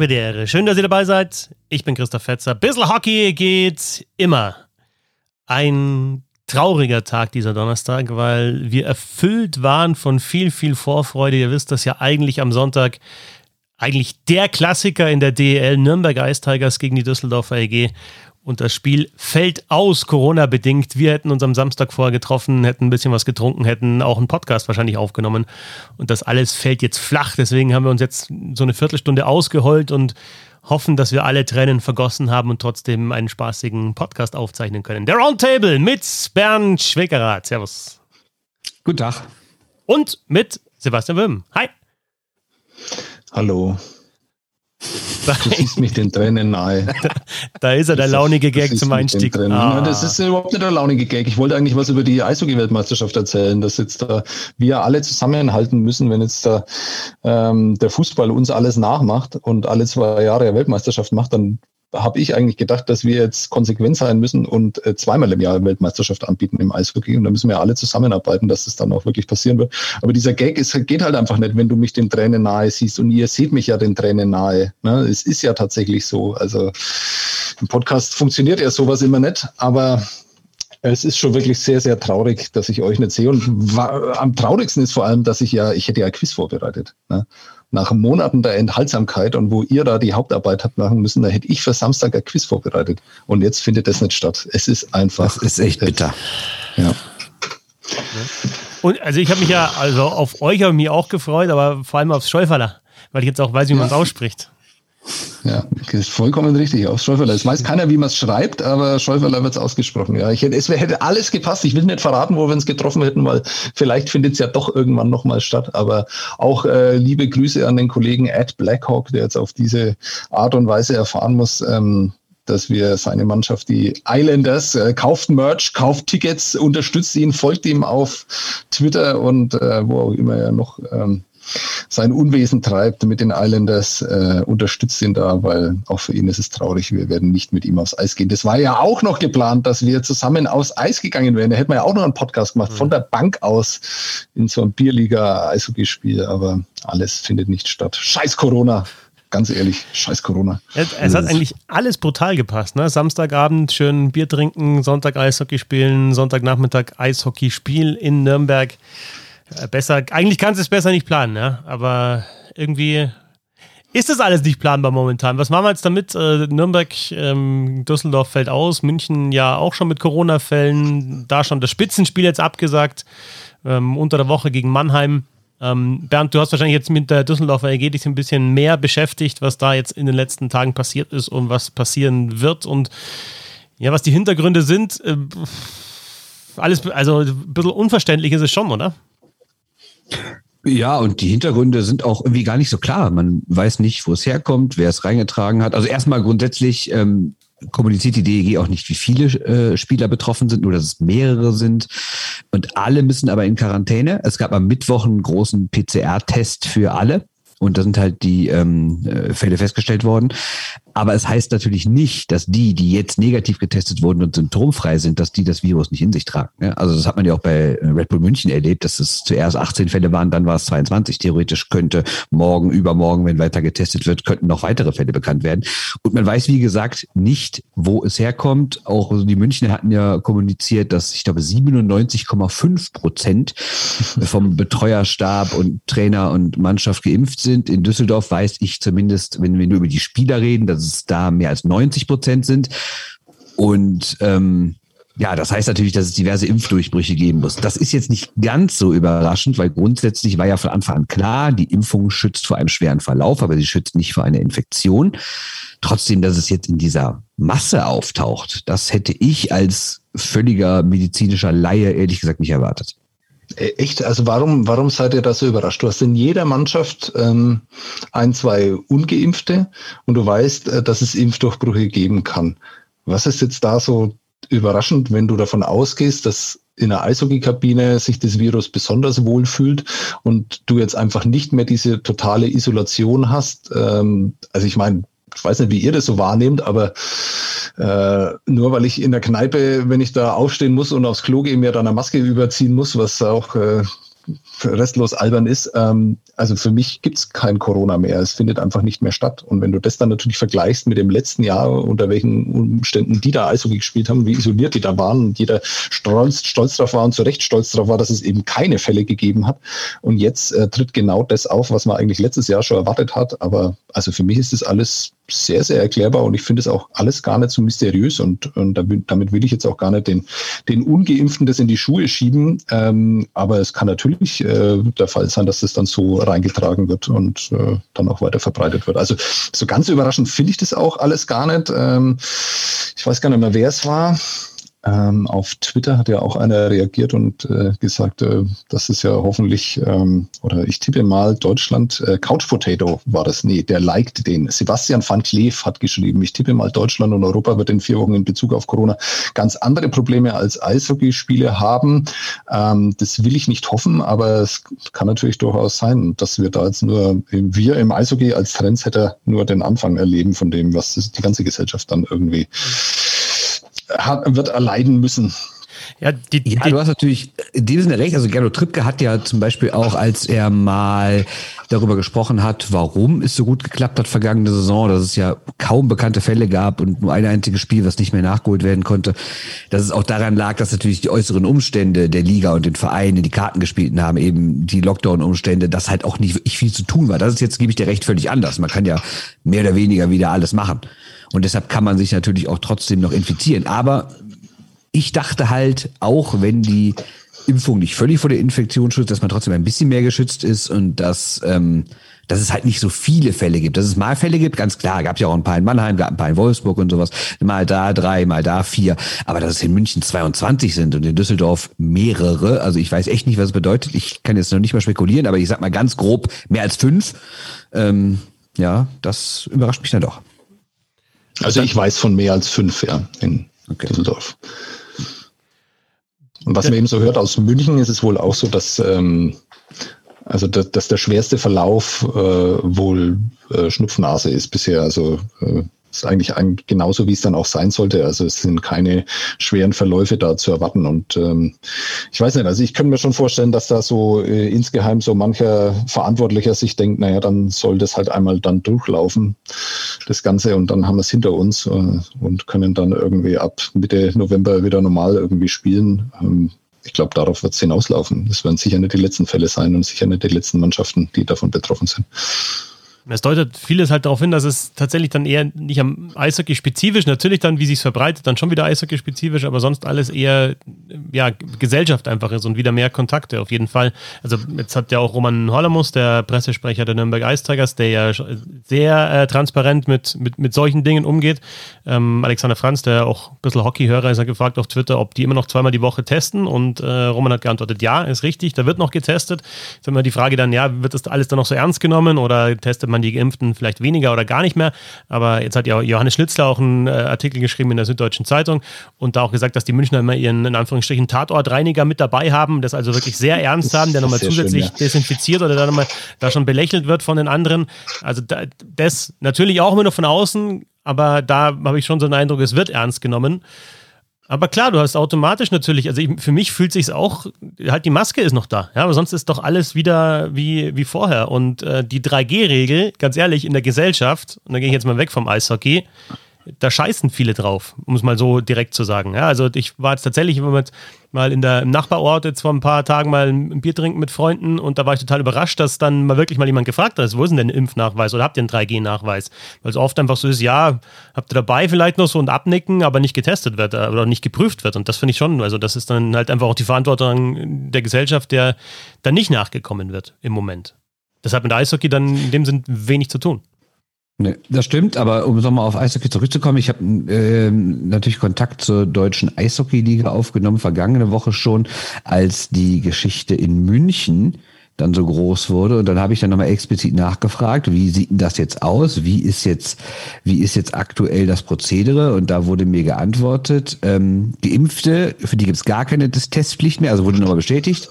Belvedere. Schön, dass ihr dabei seid. Ich bin Christoph Fetzer. Bissl Hockey geht immer. Ein trauriger Tag dieser Donnerstag, weil wir erfüllt waren von viel, viel Vorfreude. Ihr wisst das ja eigentlich am Sonntag. Eigentlich der Klassiker in der DEL Nürnberg Ice Tigers gegen die Düsseldorfer EG. Und das Spiel fällt aus, Corona-bedingt. Wir hätten uns am Samstag vorher getroffen, hätten ein bisschen was getrunken, hätten auch einen Podcast wahrscheinlich aufgenommen. Und das alles fällt jetzt flach. Deswegen haben wir uns jetzt so eine Viertelstunde ausgeheult und hoffen, dass wir alle Tränen vergossen haben und trotzdem einen spaßigen Podcast aufzeichnen können. Der Roundtable mit Bernd Schwickerath. Servus. Guten Tag. Und mit Sebastian Wim. Hi. Hallo. Du siehst mich den Tränen nahe. Da ist er, der launige Gag zum Einstieg. Ah. Das ist überhaupt nicht der launige Gag. Ich wollte eigentlich was über die Eishockey-Weltmeisterschaft erzählen, dass jetzt da wir alle zusammenhalten müssen, wenn jetzt da ähm, der Fußball uns alles nachmacht und alle zwei Jahre Weltmeisterschaft macht, dann habe ich eigentlich gedacht, dass wir jetzt konsequent sein müssen und äh, zweimal im Jahr Weltmeisterschaft anbieten im Eishockey. Und da müssen wir alle zusammenarbeiten, dass das dann auch wirklich passieren wird. Aber dieser Gag ist, geht halt einfach nicht, wenn du mich den Tränen nahe siehst. Und ihr seht mich ja den Tränen nahe. Ne? Es ist ja tatsächlich so. Also im Podcast funktioniert ja sowas immer nicht, aber es ist schon wirklich sehr, sehr traurig, dass ich euch nicht sehe. Und am traurigsten ist vor allem, dass ich ja, ich hätte ja ein Quiz vorbereitet. Ne? Nach Monaten der Enthaltsamkeit und wo ihr da die Hauptarbeit habt machen müssen, da hätte ich für Samstag ein Quiz vorbereitet. Und jetzt findet das nicht statt. Es ist einfach. Das ist echt bitter. Ja. Und also ich habe mich ja, also auf euch habe ich mich auch gefreut, aber vor allem aufs Schäuferler, weil ich jetzt auch weiß, wie man es ausspricht. Ja, vollkommen richtig. Aus Schäuferler. Es weiß keiner, wie man es schreibt, aber Schäuferler wird es ausgesprochen. Ja, ich hätte, es hätte alles gepasst. Ich will nicht verraten, wo wir uns getroffen hätten, weil vielleicht findet es ja doch irgendwann nochmal statt. Aber auch äh, liebe Grüße an den Kollegen Ed Blackhawk, der jetzt auf diese Art und Weise erfahren muss, ähm, dass wir seine Mannschaft, die Islanders, äh, kauft Merch, kauft Tickets, unterstützt ihn, folgt ihm auf Twitter und äh, wo auch immer er noch ähm, sein Unwesen treibt mit den Islanders, äh, unterstützt ihn da, weil auch für ihn ist es traurig, wir werden nicht mit ihm aufs Eis gehen. Das war ja auch noch geplant, dass wir zusammen aufs Eis gegangen wären. Da hätten wir ja auch noch einen Podcast gemacht, mhm. von der Bank aus in so einem Bierliga-Eishockeyspiel, aber alles findet nicht statt. Scheiß Corona ganz ehrlich, scheiß Corona. Es, es, hat eigentlich alles brutal gepasst. Ne? Samstagabend schön Bier trinken, Sonntag Eishockey spielen, Sonntagnachmittag Eishockeyspiel in Nürnberg. Äh, besser, eigentlich kannst du es besser nicht planen, ja? aber irgendwie ist das alles nicht planbar momentan. Was machen wir jetzt damit? Äh, Nürnberg, ähm, Düsseldorf fällt aus, München ja auch schon mit Corona-Fällen, da schon das Spitzenspiel jetzt abgesagt, ähm, unter der Woche gegen Mannheim. Ähm, Bernd, du hast wahrscheinlich jetzt mit der Düsseldorfer EG dich ein bisschen mehr beschäftigt, was da jetzt in den letzten Tagen passiert ist und was passieren wird und ja, was die Hintergründe sind. Äh, alles, also ein bisschen unverständlich ist es schon, oder? Ja, und die Hintergründe sind auch irgendwie gar nicht so klar. Man weiß nicht, wo es herkommt, wer es reingetragen hat. Also erstmal grundsätzlich ähm, kommuniziert die DEG auch nicht, wie viele äh, Spieler betroffen sind, nur dass es mehrere sind. Und alle müssen aber in Quarantäne. Es gab am Mittwoch einen großen PCR-Test für alle. Und da sind halt die ähm, äh, Fälle festgestellt worden. Aber es heißt natürlich nicht, dass die, die jetzt negativ getestet wurden und symptomfrei sind, dass die das Virus nicht in sich tragen. Also das hat man ja auch bei äh, Red Bull München erlebt, dass es zuerst 18 Fälle waren, dann war es 22. Theoretisch könnte morgen, übermorgen, wenn weiter getestet wird, könnten noch weitere Fälle bekannt werden. Und man weiß, wie gesagt, nicht, wo es herkommt. Auch die Münchner hatten ja kommuniziert, dass ich glaube 97,5 Prozent vom Betreuerstab und Trainer und Mannschaft geimpft sind. In Düsseldorf weiß ich zumindest, wenn wir nur über die Spieler reden, dass es da mehr als 90 Prozent sind. Und ähm, ja, das heißt natürlich, dass es diverse Impfdurchbrüche geben muss. Das ist jetzt nicht ganz so überraschend, weil grundsätzlich war ja von Anfang an klar, die Impfung schützt vor einem schweren Verlauf, aber sie schützt nicht vor einer Infektion. Trotzdem, dass es jetzt in dieser Masse auftaucht, das hätte ich als völliger medizinischer Laie ehrlich gesagt nicht erwartet. Äh, echt? Also warum, warum seid ihr da so überrascht? Du hast in jeder Mannschaft ähm, ein, zwei Ungeimpfte und du weißt, äh, dass es Impfdurchbrüche geben kann. Was ist jetzt da so überraschend, wenn du davon ausgehst, dass in der Eishockeykabine sich das Virus besonders wohl fühlt und du jetzt einfach nicht mehr diese totale Isolation hast? Ähm, also ich meine, ich weiß nicht, wie ihr das so wahrnehmt, aber äh, nur weil ich in der Kneipe, wenn ich da aufstehen muss und aufs Klo gehe, mir dann eine Maske überziehen muss, was auch äh, restlos albern ist, ähm, also für mich gibt es kein Corona mehr. Es findet einfach nicht mehr statt. Und wenn du das dann natürlich vergleichst mit dem letzten Jahr, unter welchen Umständen die da Eishockey gespielt haben, wie isoliert die da waren und jeder stolz, stolz darauf war und zu Recht stolz darauf war, dass es eben keine Fälle gegeben hat. Und jetzt äh, tritt genau das auf, was man eigentlich letztes Jahr schon erwartet hat. Aber also für mich ist das alles sehr, sehr erklärbar und ich finde es auch alles gar nicht so mysteriös und, und damit will ich jetzt auch gar nicht den, den Ungeimpften das in die Schuhe schieben. Ähm, aber es kann natürlich äh, der Fall sein, dass das dann so reingetragen wird und äh, dann auch weiter verbreitet wird. Also so ganz überraschend finde ich das auch alles gar nicht. Ähm, ich weiß gar nicht mehr, wer es war. Ähm, auf Twitter hat ja auch einer reagiert und äh, gesagt, äh, das ist ja hoffentlich, ähm, oder ich tippe mal Deutschland, äh, Couch Potato war das, nee, der liked den. Sebastian van Kleef hat geschrieben, ich tippe mal Deutschland und Europa wird in vier Wochen in Bezug auf Corona ganz andere Probleme als Eishockeyspiele haben. Ähm, das will ich nicht hoffen, aber es kann natürlich durchaus sein, dass wir da jetzt nur, wir im Eishockey als Trendsetter nur den Anfang erleben von dem, was die ganze Gesellschaft dann irgendwie hat, wird erleiden müssen. Ja, die, ja, du hast natürlich in dem Sinne recht. Also Gernot Trippke hat ja zum Beispiel auch, als er mal darüber gesprochen hat, warum es so gut geklappt hat vergangene Saison, dass es ja kaum bekannte Fälle gab und nur ein einziges Spiel, was nicht mehr nachgeholt werden konnte, dass es auch daran lag, dass natürlich die äußeren Umstände der Liga und den Vereinen, die Karten gespielt haben, eben die Lockdown-Umstände, dass halt auch nicht wirklich viel zu tun war. Das ist jetzt, gebe ich dir recht, völlig anders. Man kann ja mehr oder weniger wieder alles machen. Und deshalb kann man sich natürlich auch trotzdem noch infizieren. Aber ich dachte halt, auch wenn die Impfung nicht völlig vor der Infektion schützt, dass man trotzdem ein bisschen mehr geschützt ist und dass, ähm, dass es halt nicht so viele Fälle gibt. Dass es mal Fälle gibt, ganz klar, gab ja auch ein paar in Mannheim, gab ein paar in Wolfsburg und sowas. Mal da drei, mal da vier. Aber dass es in München 22 sind und in Düsseldorf mehrere, also ich weiß echt nicht, was es bedeutet. Ich kann jetzt noch nicht mal spekulieren, aber ich sag mal ganz grob mehr als fünf. Ähm, ja, das überrascht mich dann doch. Also ich weiß von mehr als fünf, ja, in okay. Düsseldorf. Und was man eben so hört aus München, ist es wohl auch so, dass, ähm, also dass, dass der schwerste Verlauf äh, wohl äh, Schnupfnase ist bisher. Also äh, ist eigentlich genauso, wie es dann auch sein sollte. Also es sind keine schweren Verläufe da zu erwarten. Und ähm, ich weiß nicht, also ich könnte mir schon vorstellen, dass da so äh, insgeheim so mancher Verantwortlicher sich denkt, naja, dann soll das halt einmal dann durchlaufen, das Ganze, und dann haben wir es hinter uns äh, und können dann irgendwie ab Mitte November wieder normal irgendwie spielen. Ähm, ich glaube, darauf wird es hinauslaufen. Das werden sicher nicht die letzten Fälle sein und sicher nicht die letzten Mannschaften, die davon betroffen sind. Es deutet vieles halt darauf hin, dass es tatsächlich dann eher nicht am Eishockey spezifisch, natürlich dann, wie sich es verbreitet, dann schon wieder Eishockey spezifisch, aber sonst alles eher ja, Gesellschaft einfach ist und wieder mehr Kontakte auf jeden Fall. Also jetzt hat ja auch Roman Hollamus, der Pressesprecher der Nürnberg Ice Tigers, der ja sehr äh, transparent mit, mit, mit solchen Dingen umgeht. Ähm, Alexander Franz, der auch ein bisschen Hockeyhörer ist, hat gefragt auf Twitter, ob die immer noch zweimal die Woche testen und äh, Roman hat geantwortet, ja, ist richtig, da wird noch getestet. Jetzt haben wir die Frage dann, ja, wird das alles dann noch so ernst genommen oder testet man die Geimpften vielleicht weniger oder gar nicht mehr. Aber jetzt hat ja Johannes Schlitzler auch einen äh, Artikel geschrieben in der Süddeutschen Zeitung und da auch gesagt, dass die Münchner immer ihren, in Anführungsstrichen, Tatortreiniger mit dabei haben, das also wirklich sehr ernst haben, der nochmal zusätzlich schön, ja. desinfiziert oder da nochmal da schon belächelt wird von den anderen. Also da, das natürlich auch immer nur von außen, aber da habe ich schon so einen Eindruck, es wird ernst genommen. Aber klar, du hast automatisch natürlich, also ich, für mich fühlt sich auch, halt die Maske ist noch da, ja, aber sonst ist doch alles wieder wie, wie vorher. Und äh, die 3G-Regel, ganz ehrlich, in der Gesellschaft, und da gehe ich jetzt mal weg vom Eishockey, da scheißen viele drauf, um es mal so direkt zu sagen. Ja, also ich war jetzt tatsächlich mal in der, im Nachbarort jetzt vor ein paar Tagen mal ein Bier trinken mit Freunden und da war ich total überrascht, dass dann mal wirklich mal jemand gefragt hat, wo ist denn der Impfnachweis oder habt ihr einen 3G-Nachweis? Weil es oft einfach so ist, ja, habt ihr dabei vielleicht noch so ein Abnicken, aber nicht getestet wird äh, oder nicht geprüft wird und das finde ich schon, also das ist dann halt einfach auch die Verantwortung der Gesellschaft, der da nicht nachgekommen wird im Moment. Deshalb mit Eishockey dann in dem Sinn wenig zu tun. Nee, das stimmt, aber um nochmal auf Eishockey zurückzukommen, ich habe äh, natürlich Kontakt zur deutschen Eishockey-Liga aufgenommen, vergangene Woche schon, als die Geschichte in München dann so groß wurde. Und dann habe ich dann nochmal explizit nachgefragt, wie sieht denn das jetzt aus? Wie ist jetzt, wie ist jetzt aktuell das Prozedere? Und da wurde mir geantwortet, ähm, Geimpfte, für die gibt es gar keine Testpflicht mehr, also wurde nochmal bestätigt.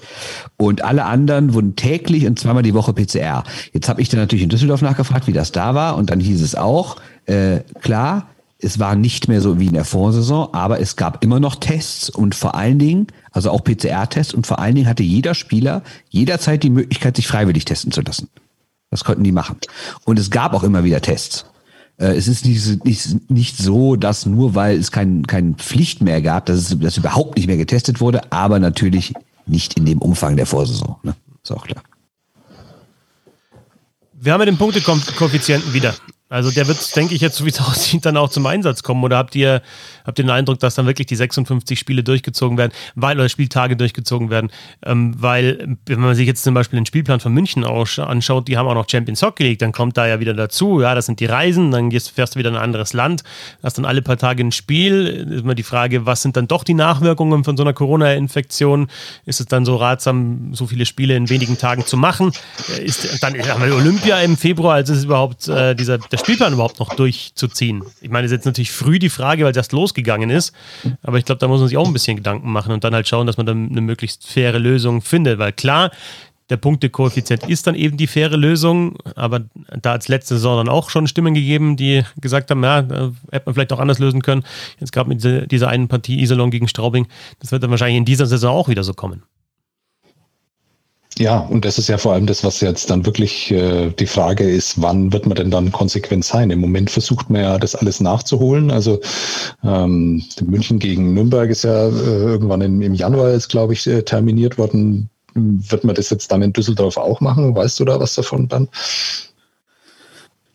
Und alle anderen wurden täglich und zweimal die Woche PCR. Jetzt habe ich dann natürlich in Düsseldorf nachgefragt, wie das da war. Und dann hieß es auch, äh, klar, es war nicht mehr so wie in der Vorsaison, aber es gab immer noch Tests und vor allen Dingen, also auch PCR-Tests und vor allen Dingen hatte jeder Spieler jederzeit die Möglichkeit, sich freiwillig testen zu lassen. Das konnten die machen. Und es gab auch immer wieder Tests. Äh, es ist nicht, nicht, nicht so, dass nur weil es kein, keine Pflicht mehr gab, dass es dass überhaupt nicht mehr getestet wurde, aber natürlich nicht in dem Umfang der Vorsaison. Ne? Ist auch klar. Wir haben ja den Punktekoeffizienten wieder. Also der wird, denke ich, jetzt, so wie es aussieht, dann auch zum Einsatz kommen. Oder habt ihr, ihr den Eindruck, dass dann wirklich die 56 Spiele durchgezogen werden, weil oder Spieltage durchgezogen werden? Ähm, weil, wenn man sich jetzt zum Beispiel den Spielplan von München anschaut, die haben auch noch Champions Hockey League, dann kommt da ja wieder dazu, ja, das sind die Reisen, dann gehst, fährst du wieder in ein anderes Land, hast dann alle paar Tage ein Spiel. Ist immer die Frage, was sind dann doch die Nachwirkungen von so einer Corona-Infektion? Ist es dann so ratsam, so viele Spiele in wenigen Tagen zu machen? Ist, dann haben wir Olympia im Februar, als ist überhaupt äh, dieser, der Spielplan überhaupt noch durchzuziehen? Ich meine, das ist jetzt natürlich früh die Frage, weil das losgegangen ist. Aber ich glaube, da muss man sich auch ein bisschen Gedanken machen und dann halt schauen, dass man dann eine möglichst faire Lösung findet. Weil klar, der Punktekoeffizient ist dann eben die faire Lösung, aber da hat es letzte Saison dann auch schon Stimmen gegeben, die gesagt haben, ja, hätte man vielleicht auch anders lösen können. Jetzt gab es mit dieser einen Partie Iserlohn gegen Straubing. Das wird dann wahrscheinlich in dieser Saison auch wieder so kommen. Ja, und das ist ja vor allem das, was jetzt dann wirklich äh, die Frage ist, wann wird man denn dann konsequent sein? Im Moment versucht man ja, das alles nachzuholen. Also ähm, München gegen Nürnberg ist ja äh, irgendwann im, im Januar glaube ich, äh, terminiert worden. Wird man das jetzt dann in Düsseldorf auch machen? Weißt du da was davon dann?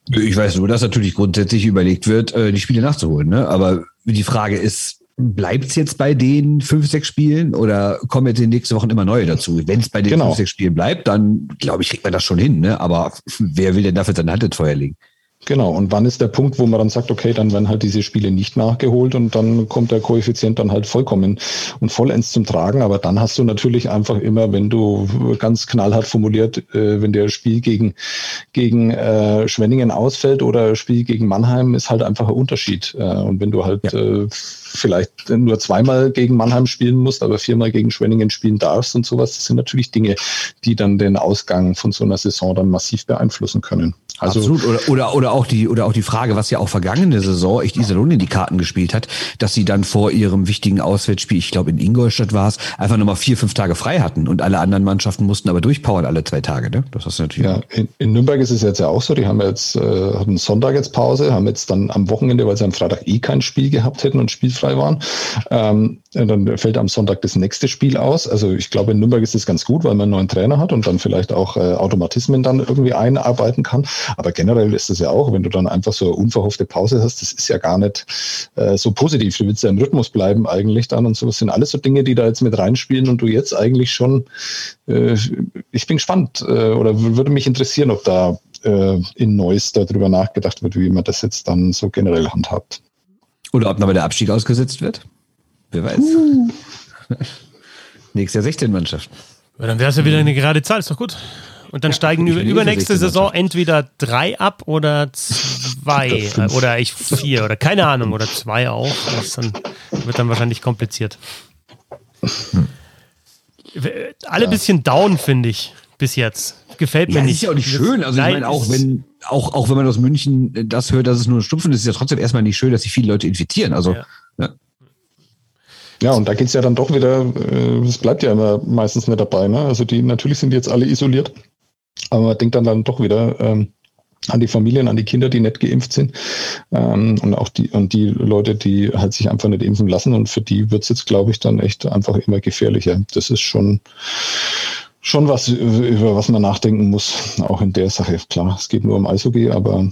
Ich weiß nur, dass natürlich grundsätzlich überlegt wird, äh, die Spiele nachzuholen. Ne? Aber die Frage ist, Bleibt es jetzt bei den fünf, sechs Spielen oder kommen jetzt in den nächsten Wochen immer neue dazu? Wenn es bei den genau. fünf, sechs Spielen bleibt, dann glaube ich, kriegt man das schon hin. Ne? Aber wer will denn dafür seine Hand ins Feuer legen? Genau, und wann ist der Punkt, wo man dann sagt, okay, dann werden halt diese Spiele nicht nachgeholt und dann kommt der Koeffizient dann halt vollkommen und vollends zum Tragen. Aber dann hast du natürlich einfach immer, wenn du ganz knallhart formuliert, äh, wenn der Spiel gegen, gegen äh, Schwenningen ausfällt oder Spiel gegen Mannheim, ist halt einfach ein Unterschied. Äh, und wenn du halt ja. äh, vielleicht nur zweimal gegen Mannheim spielen musst, aber viermal gegen Schwenningen spielen darfst und sowas, das sind natürlich Dinge, die dann den Ausgang von so einer Saison dann massiv beeinflussen können. Also Absolut. Oder, oder, oder, auch die, oder auch die Frage, was ja auch vergangene Saison echt Iserlohn in die Karten gespielt hat, dass sie dann vor ihrem wichtigen Auswärtsspiel, ich glaube in Ingolstadt war es, einfach nochmal vier, fünf Tage frei hatten und alle anderen Mannschaften mussten aber durchpowern alle zwei Tage. Ne? Das ist natürlich. Ja, in, in Nürnberg ist es jetzt ja auch so, die haben jetzt äh, hatten Sonntag jetzt Pause, haben jetzt dann am Wochenende, weil sie am Freitag eh kein Spiel gehabt hätten und spielfrei waren, ähm, dann fällt am Sonntag das nächste Spiel aus. Also ich glaube, in Nürnberg ist es ganz gut, weil man einen neuen Trainer hat und dann vielleicht auch äh, Automatismen dann irgendwie einarbeiten kann. Aber generell ist es ja auch, wenn du dann einfach so eine unverhoffte Pause hast, das ist ja gar nicht äh, so positiv. Du willst ja im Rhythmus bleiben eigentlich dann und so. Das sind alles so Dinge, die da jetzt mit reinspielen und du jetzt eigentlich schon, äh, ich bin gespannt äh, oder würde mich interessieren, ob da äh, in Neuss darüber nachgedacht wird, wie man das jetzt dann so generell handhabt. Oder ob nochmal der Abstieg ausgesetzt wird? Wer weiß. Uh. Nächstes Jahr 16 Mannschaften. Ja, dann wäre es ja wieder eine gerade Zahl, ist doch gut. Und dann ja, steigen über, übernächste Saison entweder drei ab oder zwei oder ich vier oder keine Ahnung oder zwei auch. Das dann, wird dann wahrscheinlich kompliziert. Hm. Alle ein bisschen down, finde ich, bis jetzt. Gefällt mir ja, nicht. Ist ja auch nicht schön. Also ich meine, auch wenn, auch, auch wenn man aus München das hört, dass es nur ein Stupfen ist, ist es ja trotzdem erstmal nicht schön, dass sich viele Leute infizieren. Also ja. Ne? Ja, und da geht's ja dann doch wieder, äh, es bleibt ja immer meistens nicht dabei. Ne? Also die, natürlich sind die jetzt alle isoliert, aber man denkt dann, dann doch wieder ähm, an die Familien, an die Kinder, die nicht geimpft sind ähm, und auch die, und die Leute, die halt sich einfach nicht impfen lassen. Und für die wird's jetzt, glaube ich, dann echt einfach immer gefährlicher. Das ist schon, schon was, über was man nachdenken muss, auch in der Sache. Klar, es geht nur um Eishockey, aber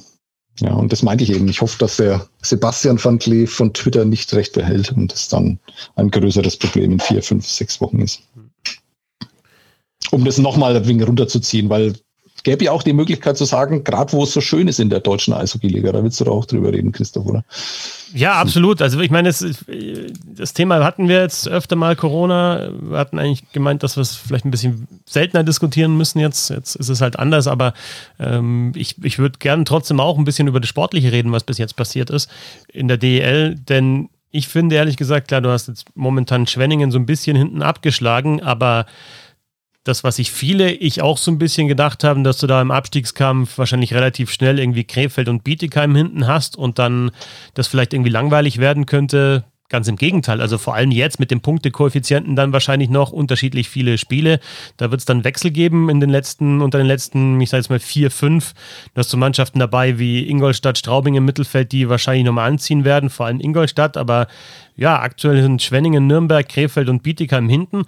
ja, und das meinte ich eben. Ich hoffe, dass der Sebastian van Klee von Twitter nicht recht behält und es dann ein größeres Problem in vier, fünf, sechs Wochen ist. Um das nochmal ein wenig runterzuziehen, weil gäbe ja auch die Möglichkeit zu sagen, gerade wo es so schön ist in der deutschen Eishockey-Liga, da willst du doch auch drüber reden, Christoph, oder? Ja, absolut. Also ich meine, das, das, Thema hatten wir jetzt öfter mal Corona. Wir hatten eigentlich gemeint, dass wir es vielleicht ein bisschen seltener diskutieren müssen jetzt. Jetzt ist es halt anders, aber ähm, ich, ich würde gerne trotzdem auch ein bisschen über das Sportliche reden, was bis jetzt passiert ist in der DEL, denn ich finde ehrlich gesagt, klar, du hast jetzt momentan Schwenningen so ein bisschen hinten abgeschlagen, aber das, was sich viele, ich auch so ein bisschen gedacht haben, dass du da im Abstiegskampf wahrscheinlich relativ schnell irgendwie Krefeld und Bietigheim hinten hast und dann das vielleicht irgendwie langweilig werden könnte. Ganz im Gegenteil, also vor allem jetzt mit dem Punktekoeffizienten dann wahrscheinlich noch unterschiedlich viele Spiele. Da wird es dann Wechsel geben in den letzten, unter den letzten, ich sage jetzt mal vier, fünf. Du hast so Mannschaften dabei wie Ingolstadt, Straubing im Mittelfeld, die wahrscheinlich nochmal anziehen werden, vor allem Ingolstadt, aber ja, aktuell sind Schwenningen, Nürnberg, Krefeld und Bietigheim hinten.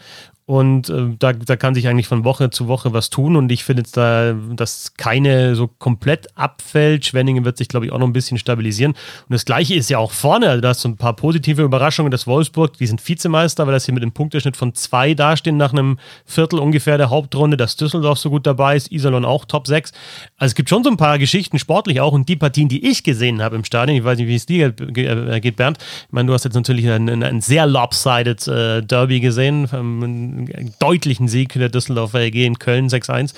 Und äh, da, da kann sich eigentlich von Woche zu Woche was tun. Und ich finde jetzt da, dass keine so komplett abfällt. Schwenningen wird sich, glaube ich, auch noch ein bisschen stabilisieren. Und das Gleiche ist ja auch vorne. Also da hast du ein paar positive Überraschungen. Das Wolfsburg, die sind Vizemeister, weil das hier mit einem Punkteschnitt von zwei dastehen nach einem Viertel ungefähr der Hauptrunde. Dass Düsseldorf so gut dabei ist, Iserlohn auch Top 6. Also es gibt schon so ein paar Geschichten, sportlich auch. Und die Partien, die ich gesehen habe im Stadion, ich weiß nicht, wie es dir geht, Bernd. Ich meine, du hast jetzt natürlich ein, ein sehr lopsided äh, Derby gesehen. Ähm, deutlichen Sieg der Düsseldorfer EG in Köln 6-1.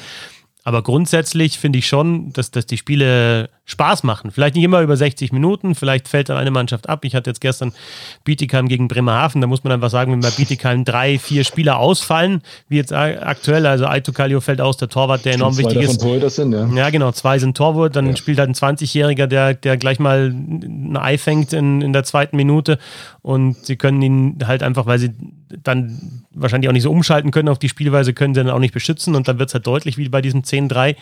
Aber grundsätzlich finde ich schon, dass, dass die Spiele Spaß machen. Vielleicht nicht immer über 60 Minuten, vielleicht fällt dann eine Mannschaft ab. Ich hatte jetzt gestern Bietigheim gegen Bremerhaven, da muss man einfach sagen, wenn bei Bietigheim drei, vier Spieler ausfallen, wie jetzt aktuell, also Aito Kallio fällt aus, der Torwart, der enorm wichtig ist. Torhüter sind, ja. ja, genau, zwei sind Torwart, dann ja. spielt halt ein 20-Jähriger, der, der gleich mal ein Ei fängt in, in der zweiten Minute und sie können ihn halt einfach, weil sie dann wahrscheinlich auch nicht so umschalten können auf die Spielweise, können sie dann auch nicht beschützen und dann wird es halt deutlich wie bei diesem 10-3.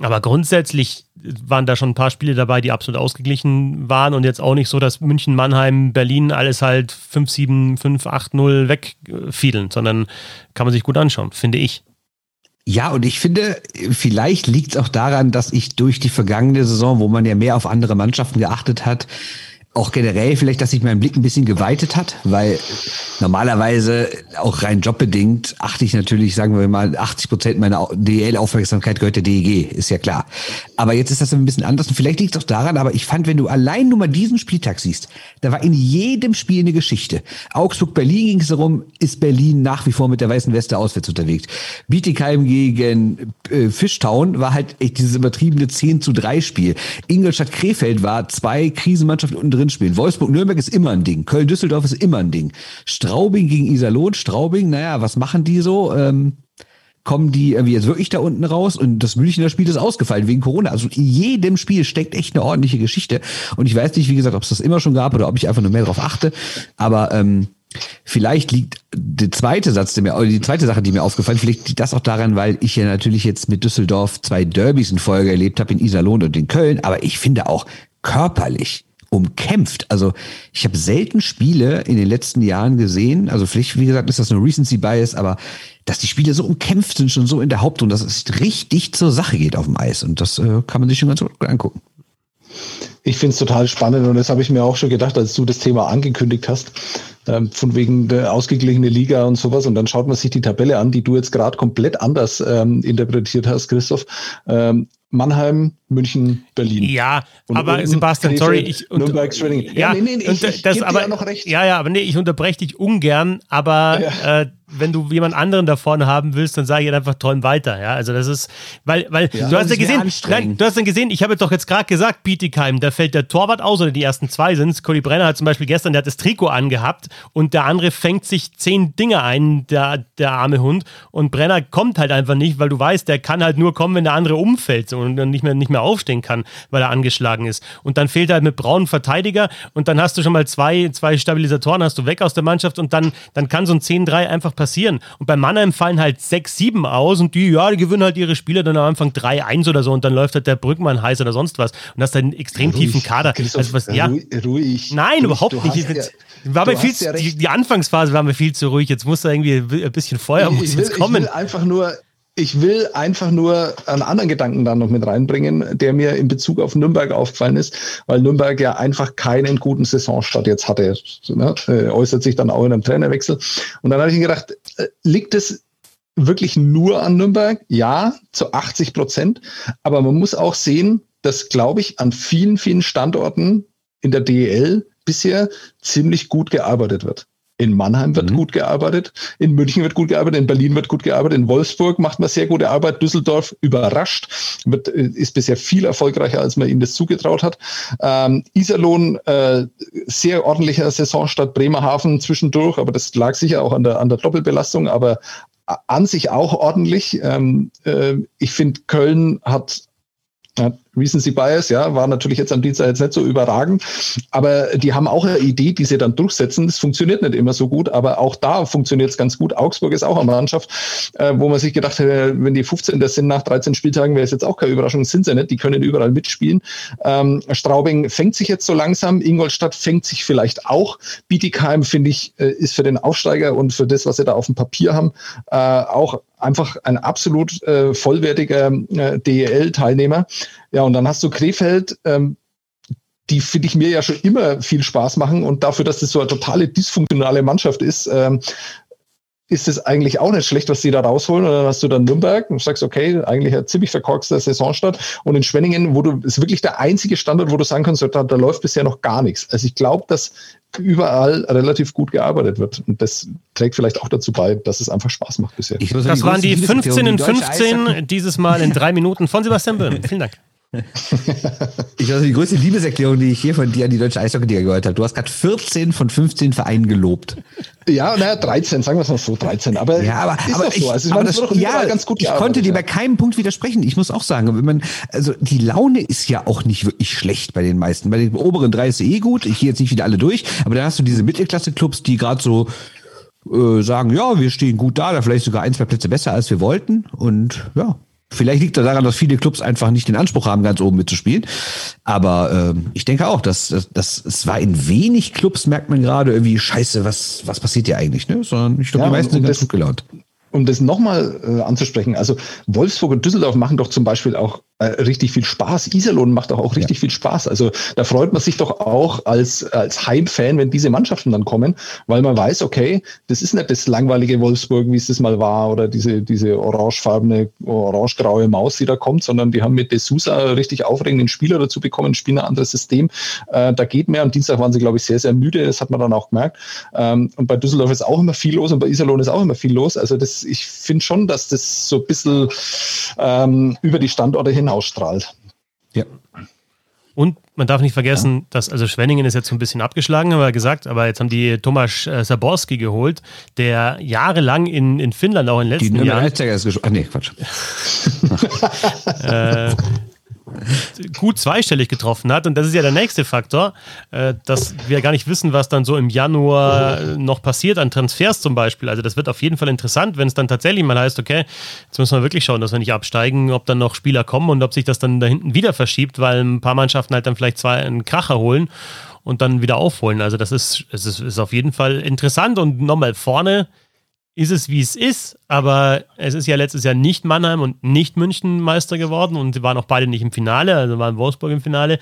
Aber grundsätzlich waren da schon ein paar Spiele dabei, die absolut ausgeglichen waren und jetzt auch nicht so, dass München, Mannheim, Berlin alles halt 5-7, 5-8-0 wegfielen, sondern kann man sich gut anschauen, finde ich. Ja, und ich finde, vielleicht liegt es auch daran, dass ich durch die vergangene Saison, wo man ja mehr auf andere Mannschaften geachtet hat, auch generell vielleicht, dass sich mein Blick ein bisschen geweitet hat, weil normalerweise auch rein jobbedingt achte ich natürlich, sagen wir mal, 80 Prozent meiner DL-Aufmerksamkeit gehört der DEG, ist ja klar. Aber jetzt ist das ein bisschen anders und vielleicht liegt es auch daran, aber ich fand, wenn du allein nur mal diesen Spieltag siehst, da war in jedem Spiel eine Geschichte. Augsburg-Berlin ging es darum, ist Berlin nach wie vor mit der weißen Weste auswärts unterwegs. Bietigheim gegen äh, Fischtown war halt echt dieses übertriebene 10 zu 3 Spiel. Ingolstadt-Krefeld war zwei Krisenmannschaften unten drin drin spielen. Wolfsburg-Nürnberg ist immer ein Ding. Köln-Düsseldorf ist immer ein Ding. Straubing gegen Iserlohn. Straubing, naja, was machen die so? Ähm, kommen die irgendwie jetzt wirklich da unten raus und das Münchner Spiel ist ausgefallen wegen Corona. Also in jedem Spiel steckt echt eine ordentliche Geschichte. Und ich weiß nicht, wie gesagt, ob es das immer schon gab oder ob ich einfach nur mehr darauf achte. Aber ähm, vielleicht liegt der zweite Satz, der mir, oder die zweite Sache, die mir aufgefallen, vielleicht liegt das auch daran, weil ich ja natürlich jetzt mit Düsseldorf zwei Derbys in Folge erlebt habe in Iserlohn und in Köln. Aber ich finde auch körperlich umkämpft. Also ich habe selten Spiele in den letzten Jahren gesehen, also vielleicht, wie gesagt, ist das eine Recency Bias, aber dass die Spiele so umkämpft sind, schon so in der Hauptrunde, dass es richtig zur Sache geht auf dem Eis. Und das äh, kann man sich schon ganz gut angucken. Ich finde es total spannend und das habe ich mir auch schon gedacht, als du das Thema angekündigt hast, ähm, von wegen der ausgeglichene Liga und sowas. Und dann schaut man sich die Tabelle an, die du jetzt gerade komplett anders ähm, interpretiert hast, Christoph. Ähm, Mannheim, München, Berlin. Ja, und aber Sebastian, sorry, ich Nürnberg, Schwenningen. Ja, ja nee, nee, ich, ich das, aber, ja noch recht. Ja, ja, aber nee, ich unterbreche dich ungern, aber ja. äh, wenn du jemand anderen da vorne haben willst, dann sage ich einfach träum weiter. Ja, also das ist, weil, weil ja, du hast ja gesehen, nein, du hast dann gesehen, ich habe doch jetzt gerade gesagt, Bietigheim, da fällt der Torwart aus oder die ersten zwei sind es. Cody Brenner hat zum Beispiel gestern, der hat das Trikot angehabt und der andere fängt sich zehn Dinge ein, der, der arme Hund. Und Brenner kommt halt einfach nicht, weil du weißt, der kann halt nur kommen, wenn der andere umfällt und dann nicht mehr, nicht mehr aufstehen kann, weil er angeschlagen ist. Und dann fehlt halt mit braunen Verteidiger und dann hast du schon mal zwei, zwei Stabilisatoren, hast du weg aus der Mannschaft und dann, dann kann so ein 10-3 einfach passieren. Und bei Mannheim fallen halt 6-7 aus und die, ja, die gewinnen halt ihre Spiele dann am Anfang 3-1 oder so und dann läuft halt der Brückmann heiß oder sonst was. Und das ist einen extrem ruhig, tiefen Kader. Also was, ja, ruhig. Nein, ruhig, überhaupt nicht. Ja, war mir viel ja die, die, Anfangsphase war mir viel zu ruhig. Jetzt muss da irgendwie ein bisschen Feuer muss ich will, jetzt kommen. Ich will einfach nur ich will einfach nur einen anderen Gedanken da noch mit reinbringen, der mir in Bezug auf Nürnberg aufgefallen ist, weil Nürnberg ja einfach keinen guten Saisonstart jetzt hatte. Ne? Äh, äußert sich dann auch in einem Trainerwechsel. Und dann habe ich mir gedacht, äh, liegt es wirklich nur an Nürnberg? Ja, zu 80 Prozent. Aber man muss auch sehen, dass, glaube ich, an vielen, vielen Standorten in der DEL bisher ziemlich gut gearbeitet wird. In Mannheim wird mhm. gut gearbeitet, in München wird gut gearbeitet, in Berlin wird gut gearbeitet, in Wolfsburg macht man sehr gute Arbeit, Düsseldorf überrascht, wird, äh, ist bisher viel erfolgreicher, als man ihm das zugetraut hat. Ähm, Iserlohn, äh, sehr ordentlicher Saisonstart, Bremerhaven zwischendurch, aber das lag sicher auch an der, an der Doppelbelastung, aber an sich auch ordentlich. Ähm, äh, ich finde, Köln hat ja, Recency Bias, ja, war natürlich jetzt am Dienstag jetzt nicht so überragend, aber die haben auch eine Idee, die sie dann durchsetzen. Das funktioniert nicht immer so gut, aber auch da funktioniert es ganz gut. Augsburg ist auch eine Mannschaft, äh, wo man sich gedacht hätte, wenn die 15 das sind nach 13 Spieltagen, wäre es jetzt auch keine Überraschung, sind sie nicht, die können überall mitspielen. Ähm, Straubing fängt sich jetzt so langsam, Ingolstadt fängt sich vielleicht auch. Bietigheim, finde ich, äh, ist für den Aufsteiger und für das, was sie da auf dem Papier haben, äh, auch einfach ein absolut äh, vollwertiger äh, DEL-Teilnehmer. Ja, und dann hast du Krefeld, ähm, die finde ich mir ja schon immer viel Spaß machen und dafür, dass das so eine totale dysfunktionale Mannschaft ist, ähm, ist es eigentlich auch nicht schlecht, was sie da rausholen. Und dann hast du dann Nürnberg und sagst, okay, eigentlich ein ziemlich verkorkster Saisonstart. Und in Schwenningen, wo du, ist wirklich der einzige Standort, wo du sagen kannst, da, da läuft bisher noch gar nichts. Also ich glaube, dass überall relativ gut gearbeitet wird. Und das trägt vielleicht auch dazu bei, dass es einfach Spaß macht bisher. das waren die 15 in 15, dieses Mal in drei Minuten von Sebastian Böhm. Vielen Dank ich weiß, die größte Liebeserklärung, die ich hier von dir an die deutsche Eishockey-Liga gehört habe. Du hast gerade 14 von 15 Vereinen gelobt. Ja, naja, 13, sagen wir es mal so, 13. Aber ja, aber, aber ich, so. also, ich, aber das, ja, ganz gut ich konnte dir bei keinem Punkt widersprechen. Ich muss auch sagen, wenn man, also die Laune ist ja auch nicht wirklich schlecht bei den meisten. Bei den oberen drei ist eh gut. Ich gehe jetzt nicht wieder alle durch, aber dann hast du diese Mittelklasse-Clubs, die gerade so äh, sagen, ja, wir stehen gut da, da vielleicht sogar ein, zwei Plätze besser, als wir wollten. Und ja, Vielleicht liegt das daran, dass viele Clubs einfach nicht den Anspruch haben, ganz oben mitzuspielen. Aber ähm, ich denke auch, dass, dass, dass es war in wenig Clubs, merkt man gerade irgendwie, scheiße, was, was passiert hier eigentlich? Ne? Sondern ich glaube, ja, die meisten sind ganz gut gelaunt um das nochmal äh, anzusprechen, also Wolfsburg und Düsseldorf machen doch zum Beispiel auch richtig viel Spaß. Iserlohn macht doch auch richtig ja. viel Spaß. Also da freut man sich doch auch als, als Heim-Fan, wenn diese Mannschaften dann kommen, weil man weiß, okay, das ist nicht das langweilige Wolfsburg, wie es das mal war, oder diese, diese orangefarbene, orangegraue Maus, die da kommt, sondern die haben mit De Sousa richtig aufregenden Spieler dazu bekommen, spielen ein anderes System. Äh, da geht mehr. Am Dienstag waren sie, glaube ich, sehr, sehr müde. Das hat man dann auch gemerkt. Ähm, und bei Düsseldorf ist auch immer viel los und bei Iserlohn ist auch immer viel los. Also das, ich finde schon, dass das so ein bisschen ähm, über die Standorte hinaus ausstrahlt. Ja. Und man darf nicht vergessen, ja. dass, also Schwenningen ist jetzt so ein bisschen abgeschlagen, haben wir gesagt, aber jetzt haben die Thomas äh, Saborski geholt, der jahrelang in, in Finnland auch in den letzten die Jahren. Ist Ach nee, Quatsch. äh, gut zweistellig getroffen hat. Und das ist ja der nächste Faktor, äh, dass wir gar nicht wissen, was dann so im Januar noch passiert an Transfers zum Beispiel. Also das wird auf jeden Fall interessant, wenn es dann tatsächlich mal heißt, okay, jetzt müssen wir wirklich schauen, dass wir nicht absteigen, ob dann noch Spieler kommen und ob sich das dann da hinten wieder verschiebt, weil ein paar Mannschaften halt dann vielleicht zwei einen Kracher holen und dann wieder aufholen. Also das ist, es ist, ist auf jeden Fall interessant und nochmal vorne ist es, wie es ist, aber es ist ja letztes Jahr nicht Mannheim und nicht München Meister geworden und sie waren auch beide nicht im Finale, also waren Wolfsburg im Finale.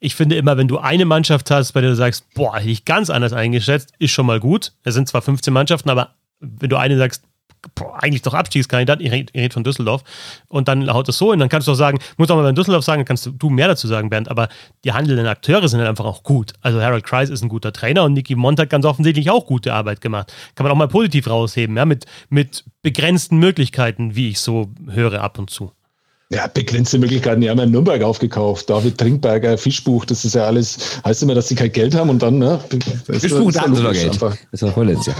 Ich finde immer, wenn du eine Mannschaft hast, bei der du sagst, boah, hätte ich ganz anders eingeschätzt, ist schon mal gut. Es sind zwar 15 Mannschaften, aber wenn du eine sagst, boah, eigentlich doch Abstiegskandidat, ich rede von Düsseldorf, und dann haut es so und dann kannst du auch sagen, muss auch mal bei Düsseldorf sagen, kannst du mehr dazu sagen, Bernd, aber die handelnden Akteure sind halt einfach auch gut. Also Harold Kreis ist ein guter Trainer und Niki Mont hat ganz offensichtlich auch gute Arbeit gemacht. Kann man auch mal positiv rausheben, ja, mit, mit begrenzten Möglichkeiten, wie ich so höre ab und zu. Ja, begrenzte Möglichkeiten. Die haben ja in Nürnberg aufgekauft. David Trinkberger, Fischbuch, das ist ja alles, heißt immer, dass sie kein Geld haben und dann, ne? Fischbuch, da haben sie doch Geld. Einfach. Das war vorletztes Jahr.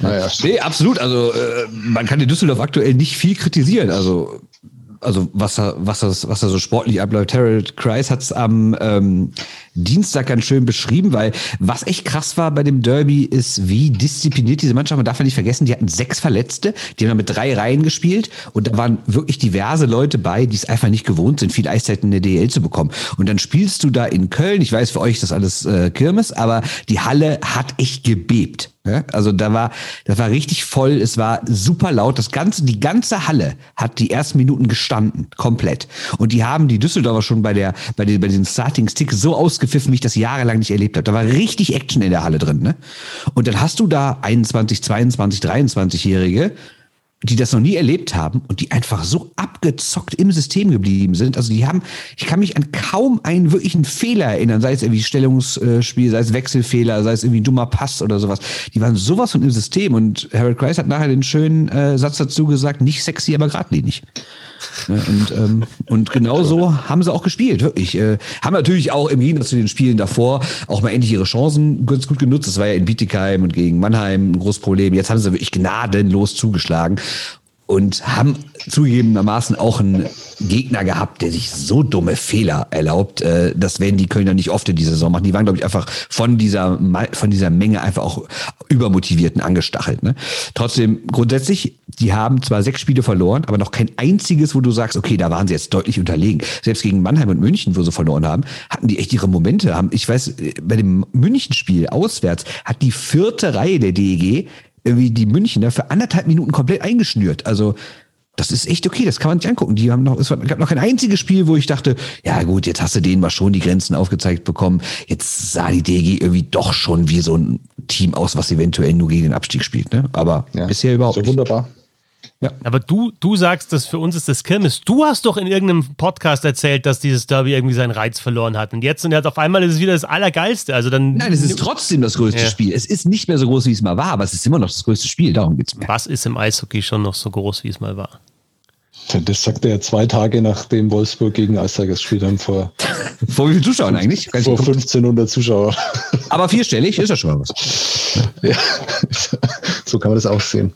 Naja, nee, absolut. Also, äh, man kann die Düsseldorf aktuell nicht viel kritisieren. Also, also was er, was das, was er so sportlich abläuft. Harold Kreis hat es am ähm, Dienstag ganz schön beschrieben, weil was echt krass war bei dem Derby ist, wie diszipliniert diese Mannschaft. Man darf ja nicht vergessen, die hatten sechs Verletzte, die haben mit drei Reihen gespielt und da waren wirklich diverse Leute bei, die es einfach nicht gewohnt sind, viel Eiszeit in der DL zu bekommen. Und dann spielst du da in Köln. Ich weiß für euch, das alles äh, Kirmes, aber die Halle hat echt gebebt. Ja, also da war, das war richtig voll, es war super laut. Das ganze, die ganze Halle hat die ersten Minuten gestanden, komplett. Und die haben die Düsseldorfer schon bei der, bei den, bei den Starting Sticks so ausgepfiffen, wie ich das jahrelang nicht erlebt habe. Da war richtig Action in der Halle drin, ne? Und dann hast du da 21, 22, 23-Jährige, die das noch nie erlebt haben und die einfach so abgezockt im System geblieben sind. Also die haben, ich kann mich an kaum einen wirklichen Fehler erinnern, sei es irgendwie Stellungsspiel, sei es Wechselfehler, sei es irgendwie dummer Pass oder sowas. Die waren sowas von im System und Harold Kreis hat nachher den schönen äh, Satz dazu gesagt, nicht sexy, aber geradlinig. Ne, und, ähm, und genau so haben sie auch gespielt, wirklich. Äh, haben natürlich auch im Gegensatz zu den Spielen davor auch mal endlich ihre Chancen ganz gut genutzt. Das war ja in Bietigheim und gegen Mannheim ein großes Problem. Jetzt haben sie wirklich gnadenlos zugeschlagen und haben zugegebenermaßen auch einen Gegner gehabt, der sich so dumme Fehler erlaubt. Äh, das werden die Kölner nicht oft in dieser Saison machen. Die waren, glaube ich, einfach von dieser, von dieser Menge einfach auch übermotivierten angestachelt. Ne? Trotzdem, grundsätzlich, die haben zwar sechs Spiele verloren, aber noch kein einziges, wo du sagst, okay, da waren sie jetzt deutlich unterlegen. Selbst gegen Mannheim und München, wo sie verloren haben, hatten die echt ihre Momente. Haben, ich weiß, bei dem München-Spiel auswärts hat die vierte Reihe der DEG irgendwie die Münchner für anderthalb Minuten komplett eingeschnürt. Also das ist echt okay, das kann man sich angucken. Die haben noch, es gab noch kein einziges Spiel, wo ich dachte, ja gut, jetzt hast du denen mal schon die Grenzen aufgezeigt bekommen. Jetzt sah die DG irgendwie doch schon wie so ein Team aus, was eventuell nur gegen den Abstieg spielt. Ne? Aber ja, bisher überhaupt so nicht. wunderbar. Ja. Aber du, du sagst, dass für uns ist das Kirmes. Du hast doch in irgendeinem Podcast erzählt, dass dieses Derby irgendwie seinen Reiz verloren hat. Und jetzt und jetzt auf einmal ist es wieder das Allergeilste. Also dann Nein, es ist trotzdem das größte ja. Spiel. Es ist nicht mehr so groß, wie es mal war, aber es ist immer noch das größte Spiel. Darum geht es mir. Was ist im Eishockey schon noch so groß, wie es mal war? Das sagt er zwei Tage nachdem Wolfsburg gegen Eisberg gespielt haben vor. vor wie vielen Zuschauern eigentlich? Vor 1500 Zuschauer. Aber vierstellig ist ja schon mal was. Ja, so kann man das auch sehen.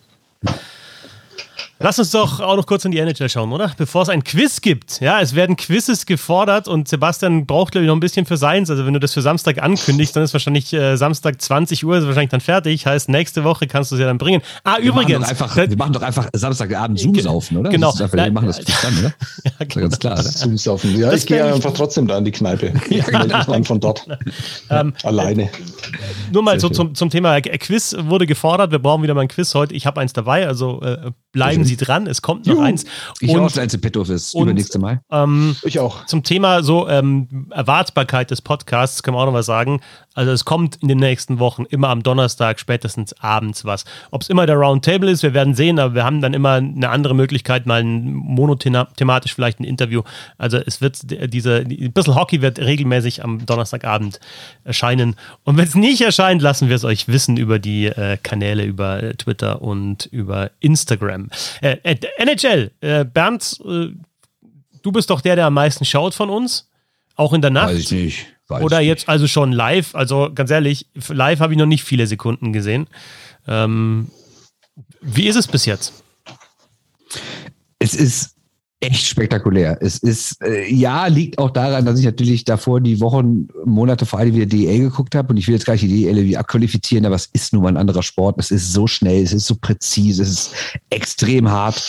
Lass uns doch auch noch kurz in die NHL schauen, oder? Bevor es ein Quiz gibt. Ja, es werden Quizzes gefordert und Sebastian braucht, glaube ich, noch ein bisschen für seins. Also, wenn du das für Samstag ankündigst, dann ist wahrscheinlich äh, Samstag 20 Uhr, ist wahrscheinlich dann fertig. Heißt, nächste Woche kannst du es ja dann bringen. Ah, wir übrigens. Machen einfach, wir machen doch einfach Samstagabend Zoom-Saufen, oder? Genau. Einfach, wir machen das zusammen, oder? ja, genau. ganz klar. Zoom-Saufen. Ja, das ich gehe einfach trotzdem da in die Kneipe. ja, genau. von dort. Ähm, Alleine. Nur mal so zum, zum Thema Quiz wurde gefordert. Wir brauchen wieder mal ein Quiz heute. Ich habe eins dabei, also äh, bleiben Sie dran. Es kommt noch Juhu. eins. Ich und, auch eins im Petto fürs und, übernächste Mal. Ähm, ich auch. Zum Thema so ähm, Erwartbarkeit des Podcasts können wir auch noch was sagen. Also es kommt in den nächsten Wochen immer am Donnerstag, spätestens abends was. Ob es immer der Roundtable ist, wir werden sehen, aber wir haben dann immer eine andere Möglichkeit, mal ein monothematisch vielleicht ein Interview. Also es wird diese, ein bisschen Hockey wird regelmäßig am Donnerstagabend erscheinen. Und wenn es nicht erscheint, lassen wir es euch wissen über die äh, Kanäle, über äh, Twitter und über Instagram. Äh, äh NHL, äh, Bernd, äh, du bist doch der, der am meisten schaut von uns. Auch in der Nacht. Weiß ich nicht. Weiß Oder jetzt also schon live. Also ganz ehrlich, live habe ich noch nicht viele Sekunden gesehen. Ähm, wie ist es bis jetzt? Es ist echt spektakulär. Es ist, äh, ja, liegt auch daran, dass ich natürlich davor die Wochen, Monate vor allem wieder DEL geguckt habe und ich will jetzt gar nicht die DEL wie abqualifizieren, aber es ist nun mal ein anderer Sport. Es ist so schnell, es ist so präzise, es ist extrem hart.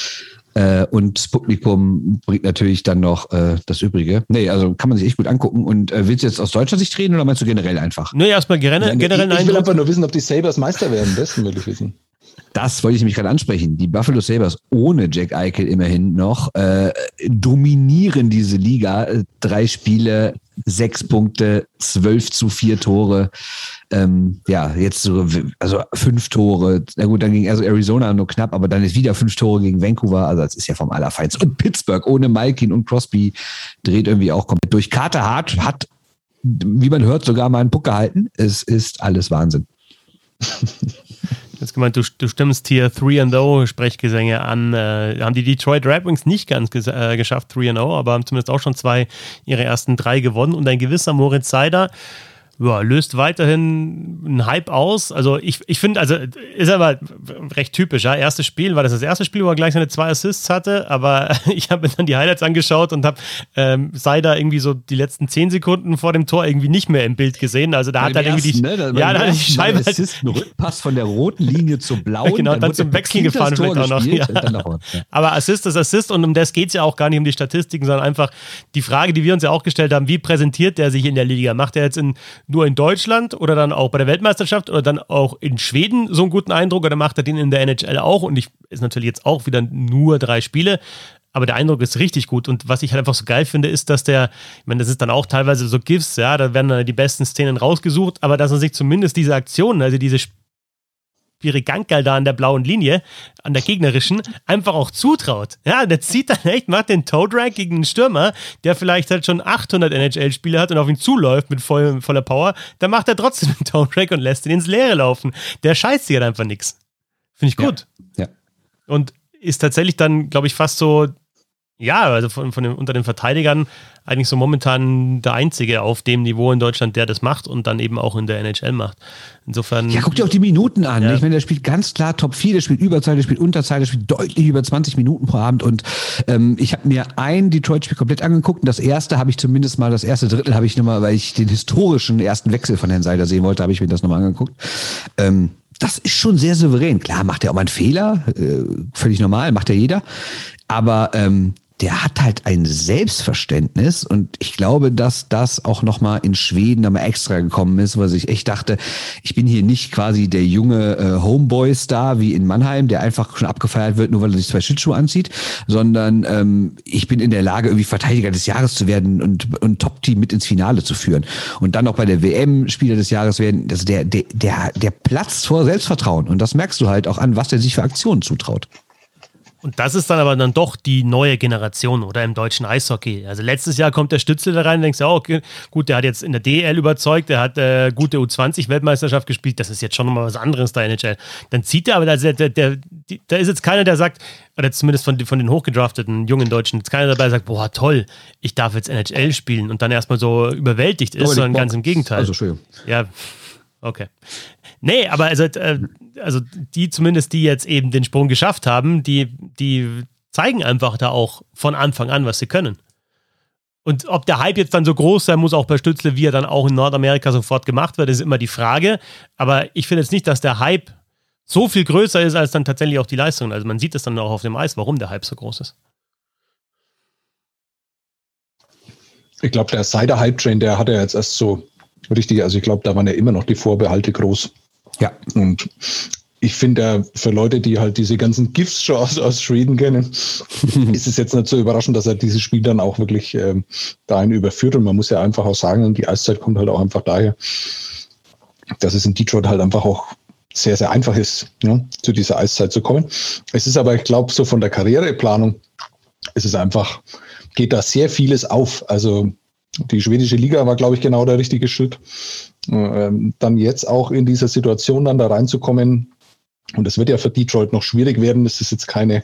Äh, und das Publikum bringt natürlich dann noch äh, das Übrige. Nee, also kann man sich echt gut angucken. Und äh, willst du jetzt aus deutscher Sicht reden oder meinst du generell einfach? Nee, erstmal generell, generell Ich, ich will einfach nur wissen, ob die Sabres Meister werden. Besten will ich wissen. Das wollte ich nämlich gerade ansprechen. Die Buffalo Sabres ohne Jack Eichel immerhin noch äh, dominieren diese Liga. Drei Spiele, sechs Punkte, zwölf zu vier Tore. Ähm, ja, jetzt so, also fünf Tore. Na gut, dann ging also Arizona nur knapp, aber dann ist wieder fünf Tore gegen Vancouver. Also das ist ja vom Allerfeinsten. Und Pittsburgh ohne Malkin und Crosby dreht irgendwie auch komplett durch. Carter Hart hat, wie man hört, sogar mal einen Puck gehalten. Es ist alles Wahnsinn. Jetzt gemeint, du, du stimmst hier 3-0 Sprechgesänge an. Äh, haben die Detroit Red Wings nicht ganz äh, geschafft, 3-0, aber haben zumindest auch schon zwei ihre ersten drei gewonnen. Und ein gewisser Moritz Seider ja, löst weiterhin einen Hype aus. Also ich, ich finde, also ist aber recht typisch. Ja? Erstes Spiel war das das erste Spiel, wo er gleich seine zwei Assists hatte, aber ich habe mir dann die Highlights angeschaut und habe ähm, Seider irgendwie so die letzten zehn Sekunden vor dem Tor irgendwie nicht mehr im Bild gesehen. Also da Beim hat er irgendwie die, ne? da, ja, da hat die Scheibe halt, Assist, ein Rückpass von der roten Linie zur blauen. Genau, dann, dann zum Wechsel gefahren vielleicht auch noch. Ja. noch ja. Aber Assist ist Assist und um das geht es ja auch gar nicht um die Statistiken, sondern einfach die Frage, die wir uns ja auch gestellt haben, wie präsentiert der sich in der Liga? Macht er jetzt in, nur in Deutschland oder dann auch bei der Weltmeisterschaft oder dann auch in Schweden so einen guten Eindruck oder macht er den in der NHL auch? Und ich ist natürlich jetzt auch wieder nur drei Spiele. Aber der Eindruck ist richtig gut. Und was ich halt einfach so geil finde, ist, dass der, ich meine, das ist dann auch teilweise so GIFs, ja, da werden dann die besten Szenen rausgesucht, aber dass er sich zumindest diese Aktionen, also diese Spirigankerl da an der blauen Linie, an der gegnerischen, einfach auch zutraut. Ja, der zieht dann echt, macht den Toe Drag gegen einen Stürmer, der vielleicht halt schon 800 NHL-Spiele hat und auf ihn zuläuft mit voll, voller Power, dann macht er trotzdem einen Toe Drag und lässt ihn ins Leere laufen. Der scheißt sich halt einfach nichts. Finde ich gut. Ja. ja. Und ist tatsächlich dann, glaube ich, fast so Ja, also von, von den, unter den Verteidigern eigentlich so momentan der einzige auf dem Niveau in Deutschland, der das macht und dann eben auch in der NHL macht. Insofern. Ja, guck dir auch die Minuten an. Ja. Ich meine, der spielt ganz klar Top 4, der spielt Überzahl, der spielt Unterzahl, der spielt deutlich über 20 Minuten pro Abend. Und ähm, ich habe mir ein Detroit-Spiel komplett angeguckt und das erste habe ich zumindest mal, das erste Drittel habe ich nochmal, weil ich den historischen ersten Wechsel von Herrn Seider sehen wollte, habe ich mir das nochmal angeguckt. Ähm, das ist schon sehr souverän. Klar, macht er auch mal einen Fehler, äh, völlig normal, macht ja jeder. Aber ähm, der hat halt ein Selbstverständnis und ich glaube, dass das auch nochmal in Schweden nochmal extra gekommen ist, weil ich echt dachte, ich bin hier nicht quasi der junge äh, Homeboy-Star wie in Mannheim, der einfach schon abgefeiert wird, nur weil er sich zwei Schlittschuhe anzieht, sondern ähm, ich bin in der Lage, irgendwie Verteidiger des Jahres zu werden und, und Top-Team mit ins Finale zu führen. Und dann auch bei der WM Spieler des Jahres werden, also der, der, der, der Platz vor Selbstvertrauen. Und das merkst du halt auch an, was der sich für Aktionen zutraut. Und das ist dann aber dann doch die neue Generation oder im deutschen Eishockey. Also letztes Jahr kommt der Stützle da rein und denkst, ja, okay, gut, der hat jetzt in der DL überzeugt, der hat äh, gute U20-Weltmeisterschaft gespielt, das ist jetzt schon nochmal was anderes da NHL. Dann zieht er aber, also der, der, der, da ist jetzt keiner, der sagt, oder zumindest von, von den hochgedrafteten jungen Deutschen, jetzt keiner dabei sagt, boah, toll, ich darf jetzt NHL spielen und dann erstmal so überwältigt ist, sondern ganz im Gegenteil. Also, schön. Ja, okay. Nee, aber also, äh, also die zumindest, die jetzt eben den Sprung geschafft haben, die, die zeigen einfach da auch von Anfang an, was sie können. Und ob der Hype jetzt dann so groß sein muss, auch bei Stützle, wie er dann auch in Nordamerika sofort gemacht wird, ist immer die Frage. Aber ich finde jetzt nicht, dass der Hype so viel größer ist, als dann tatsächlich auch die Leistung. Also man sieht es dann auch auf dem Eis, warum der Hype so groß ist. Ich glaube, der Cider-Hype-Train, der hat ja jetzt erst so richtig, also ich glaube, da waren ja immer noch die Vorbehalte groß. Ja. Und ich finde, für Leute, die halt diese ganzen GIFs schon aus, aus Schweden kennen, ist es jetzt nicht so überraschend, dass er dieses Spiel dann auch wirklich ähm, dahin überführt. Und man muss ja einfach auch sagen, die Eiszeit kommt halt auch einfach daher, dass es in Detroit halt einfach auch sehr, sehr einfach ist, ja, zu dieser Eiszeit zu kommen. Es ist aber, ich glaube, so von der Karriereplanung ist es einfach, geht da sehr vieles auf. Also die schwedische Liga war, glaube ich, genau der richtige Schritt. Ähm, dann jetzt auch in dieser Situation dann da reinzukommen. Und es wird ja für Detroit noch schwierig werden. Das ist jetzt keine,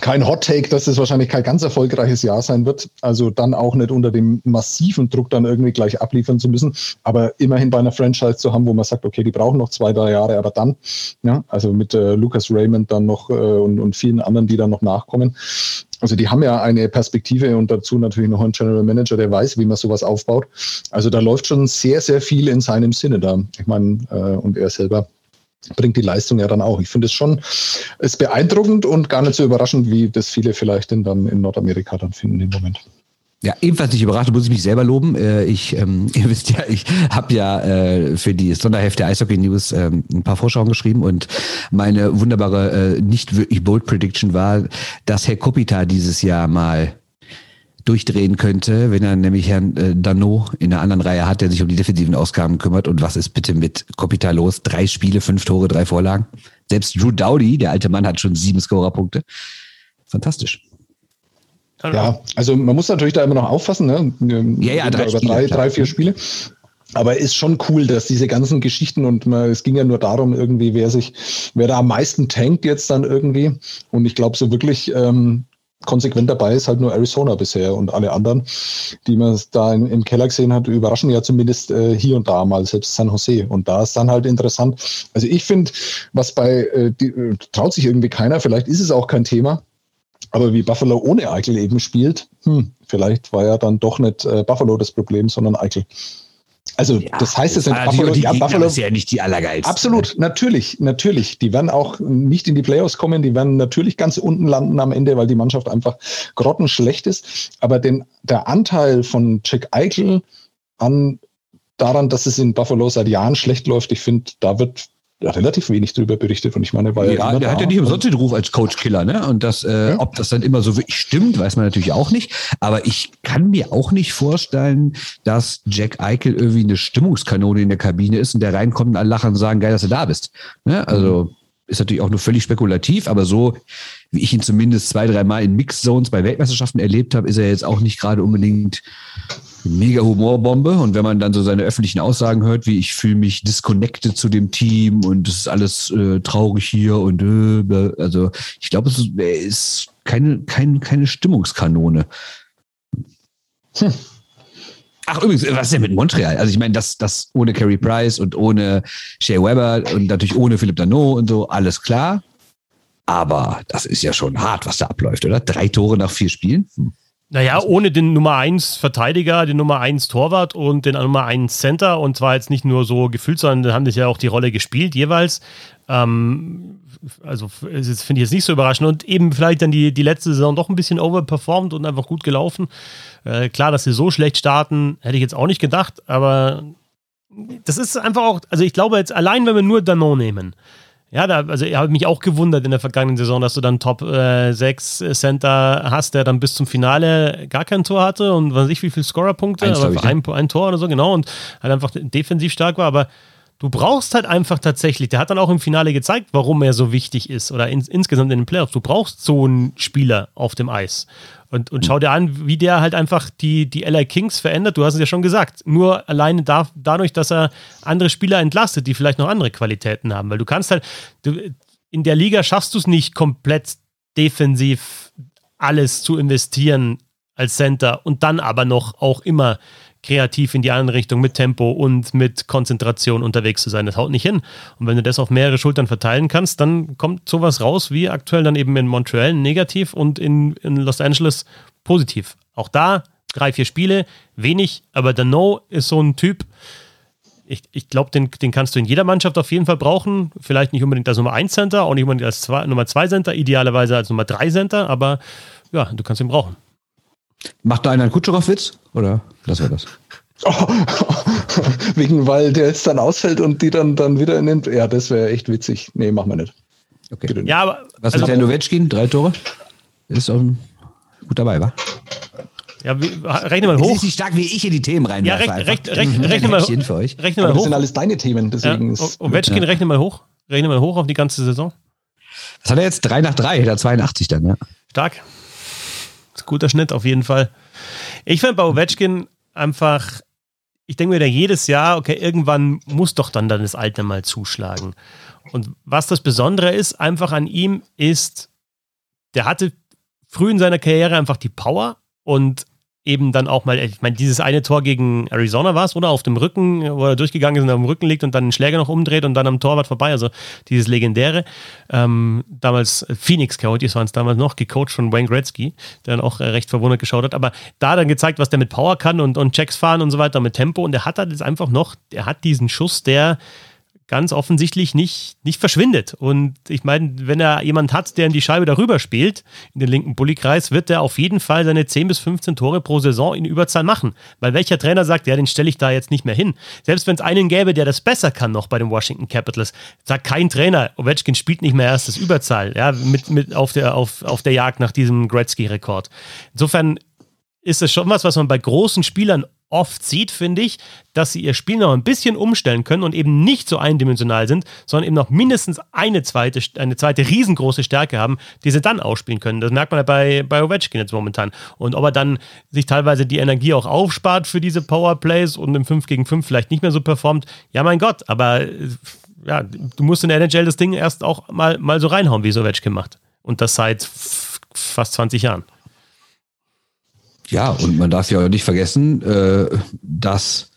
kein Hot Take, dass es wahrscheinlich kein ganz erfolgreiches Jahr sein wird. Also dann auch nicht unter dem massiven Druck dann irgendwie gleich abliefern zu müssen. Aber immerhin bei einer Franchise zu haben, wo man sagt, okay, die brauchen noch zwei, drei Jahre, aber dann, ja, also mit äh, Lucas Raymond dann noch äh, und, und vielen anderen, die dann noch nachkommen. Also die haben ja eine Perspektive und dazu natürlich noch einen General Manager, der weiß, wie man sowas aufbaut. Also da läuft schon sehr, sehr viel in seinem Sinne da. Ich meine, äh, und er selber bringt die Leistung ja dann auch. Ich finde es schon ist beeindruckend und gar nicht so überraschend, wie das viele vielleicht in, dann in Nordamerika dann finden im Moment. Ja, ebenfalls nicht überrascht, muss ich mich selber loben. Äh, ich, ähm, ihr wisst ja, ich habe ja äh, für die Sonderhefte Eishockey News ähm, ein paar Vorschauen geschrieben und meine wunderbare, äh, nicht wirklich bold Prediction war, dass Herr Kopita dieses Jahr mal durchdrehen könnte, wenn er nämlich Herrn äh, Dano in der anderen Reihe hat, der sich um die defensiven Ausgaben kümmert. Und was ist bitte mit Kopita los? Drei Spiele, fünf Tore, drei Vorlagen. Selbst Drew Dowdy, der alte Mann, hat schon sieben Scorerpunkte. Fantastisch. Ja, also man muss natürlich da immer noch auffassen, ne? Ja, ja, drei, über drei, drei, vier Spiele. Aber ist schon cool, dass diese ganzen Geschichten und man, es ging ja nur darum, irgendwie, wer sich, wer da am meisten tankt jetzt dann irgendwie. Und ich glaube, so wirklich ähm, konsequent dabei ist halt nur Arizona bisher und alle anderen, die man da im, im Keller gesehen hat, überraschen ja zumindest äh, hier und da mal, selbst San Jose. Und da ist dann halt interessant. Also ich finde, was bei, äh, die, äh, traut sich irgendwie keiner, vielleicht ist es auch kein Thema, aber wie Buffalo ohne Eichel eben spielt, hm, vielleicht war ja dann doch nicht äh, Buffalo das Problem, sondern Eichel. Also ja, das heißt es in Buffalo, die, Buffalo ist ja nicht die allergeilste. Absolut, natürlich, natürlich. Die werden auch nicht in die Playoffs kommen, die werden natürlich ganz unten landen am Ende, weil die Mannschaft einfach grottenschlecht ist. Aber den, der Anteil von Jack Eichel an daran, dass es in Buffalo seit Jahren schlecht läuft, ich finde, da wird relativ wenig darüber berichtet und ich meine, war ja, der hat ja nicht umsonst den Ruf als Coach-Killer, ne? Und das, äh, ja. ob das dann immer so wirklich stimmt, weiß man natürlich auch nicht. Aber ich kann mir auch nicht vorstellen, dass Jack Eichel irgendwie eine Stimmungskanone in der Kabine ist und der reinkommt und alle lachen und sagen, geil, dass du da bist. Ne? Also mhm. ist natürlich auch nur völlig spekulativ, aber so wie ich ihn zumindest zwei, drei Mal in Mix-Zones bei Weltmeisterschaften erlebt habe, ist er jetzt auch nicht gerade unbedingt mega Humorbombe. Und wenn man dann so seine öffentlichen Aussagen hört, wie ich fühle mich disconnected zu dem Team und es ist alles äh, traurig hier und äh, also ich glaube, es ist, keine, keine, keine Stimmungskanone. Hm. Ach, übrigens, was ist denn mit Montreal? Also ich meine, das, das ohne Carey Price und ohne Shea Weber und natürlich ohne Philipp Dano und so, alles klar. Aber das ist ja schon hart, was da abläuft, oder? Drei Tore nach vier Spielen? Hm. Naja, ohne den Nummer 1 Verteidiger, den Nummer 1 Torwart und den Nummer 1 Center und zwar jetzt nicht nur so gefühlt, sondern haben das ja auch die Rolle gespielt jeweils. Ähm, also finde ich jetzt nicht so überraschend und eben vielleicht dann die, die letzte Saison doch ein bisschen overperformed und einfach gut gelaufen. Äh, klar, dass sie so schlecht starten, hätte ich jetzt auch nicht gedacht, aber das ist einfach auch, also ich glaube jetzt allein, wenn wir nur Danon nehmen, ja, da, also ich habe mich auch gewundert in der vergangenen Saison, dass du dann Top äh, 6 Center hast, der dann bis zum Finale gar kein Tor hatte und weiß ich wie viele Scorerpunkte, aber ich, ein, ein Tor oder so, genau, und halt einfach defensiv stark war, aber du brauchst halt einfach tatsächlich, der hat dann auch im Finale gezeigt, warum er so wichtig ist oder in, insgesamt in den Playoffs. Du brauchst so einen Spieler auf dem Eis. Und, und schau dir an, wie der halt einfach die, die LA Kings verändert. Du hast es ja schon gesagt. Nur alleine da, dadurch, dass er andere Spieler entlastet, die vielleicht noch andere Qualitäten haben. Weil du kannst halt, du, in der Liga schaffst du es nicht komplett defensiv alles zu investieren als Center und dann aber noch auch immer kreativ in die andere Richtung mit Tempo und mit Konzentration unterwegs zu sein. Das haut nicht hin. Und wenn du das auf mehrere Schultern verteilen kannst, dann kommt sowas raus, wie aktuell dann eben in Montreal negativ und in, in Los Angeles positiv. Auch da drei, vier Spiele, wenig, aber der No ist so ein Typ, ich, ich glaube, den, den kannst du in jeder Mannschaft auf jeden Fall brauchen. Vielleicht nicht unbedingt als Nummer 1 Center, auch nicht unbedingt als zwei, Nummer 2 Center, idealerweise als Nummer 3 Center, aber ja, du kannst ihn brauchen. Macht da einer einen Kutscherow-Witz? Oder lassen wir das? Oh, wegen, weil der jetzt dann ausfällt und die dann, dann wieder in den. Ja, das wäre echt witzig. Nee, machen wir nicht. Okay. Ja, aber, Was also, mit Herrn Novetschkin? Drei Tore? Ist um, gut dabei, wa? Ja, wie, rechne mal hoch. Ist nicht stark wie ich in die Themen rein. Ja, rech, rech, rech, rechne mal, für euch. Rechne mal hoch. Das sind alles deine Themen, deswegen ja. Ovechkin, ja. rechne mal hoch. Rechne mal hoch auf die ganze Saison. Was hat er jetzt? 3 nach 3, hätte er 82 dann, ja. Stark guter Schnitt auf jeden Fall. Ich finde bei Ovechkin einfach, ich denke mir da jedes Jahr, okay, irgendwann muss doch dann, dann das Alter mal zuschlagen. Und was das Besondere ist, einfach an ihm, ist, der hatte früh in seiner Karriere einfach die Power und eben dann auch mal, ich meine, dieses eine Tor gegen Arizona war es, oder? Auf dem Rücken, wo er durchgegangen ist und auf dem Rücken liegt und dann den Schläger noch umdreht und dann am Torwart vorbei. Also dieses legendäre. Ähm, damals Phoenix Coyotes waren es damals noch, gecoacht von Wayne Gretzky, der dann auch äh, recht verwundert geschaut hat. Aber da dann gezeigt, was der mit Power kann und, und Checks fahren und so weiter, mit Tempo. Und der hat halt jetzt einfach noch, der hat diesen Schuss, der ganz offensichtlich nicht, nicht verschwindet. Und ich meine, wenn er jemand hat, der in die Scheibe darüber spielt, in den linken Bullykreis, wird er auf jeden Fall seine 10 bis 15 Tore pro Saison in Überzahl machen. Weil welcher Trainer sagt, ja, den stelle ich da jetzt nicht mehr hin. Selbst wenn es einen gäbe, der das besser kann noch bei den Washington Capitals, sagt kein Trainer, Ovechkin spielt nicht mehr erstes Überzahl, ja, mit, mit auf, der, auf, auf der Jagd nach diesem Gretzky-Rekord. Insofern ist es schon was, was man bei großen Spielern oft sieht, finde ich, dass sie ihr Spiel noch ein bisschen umstellen können und eben nicht so eindimensional sind, sondern eben noch mindestens eine zweite, eine zweite riesengroße Stärke haben, die sie dann ausspielen können. Das merkt man ja bei, bei Ovechkin jetzt momentan. Und ob er dann sich teilweise die Energie auch aufspart für diese Powerplays und im 5 gegen 5 vielleicht nicht mehr so performt, ja mein Gott, aber ja, du musst in der NHL das Ding erst auch mal, mal so reinhauen, wie es Ovechkin macht. Und das seit fast 20 Jahren. Ja, und man darf ja auch nicht vergessen, äh, dass,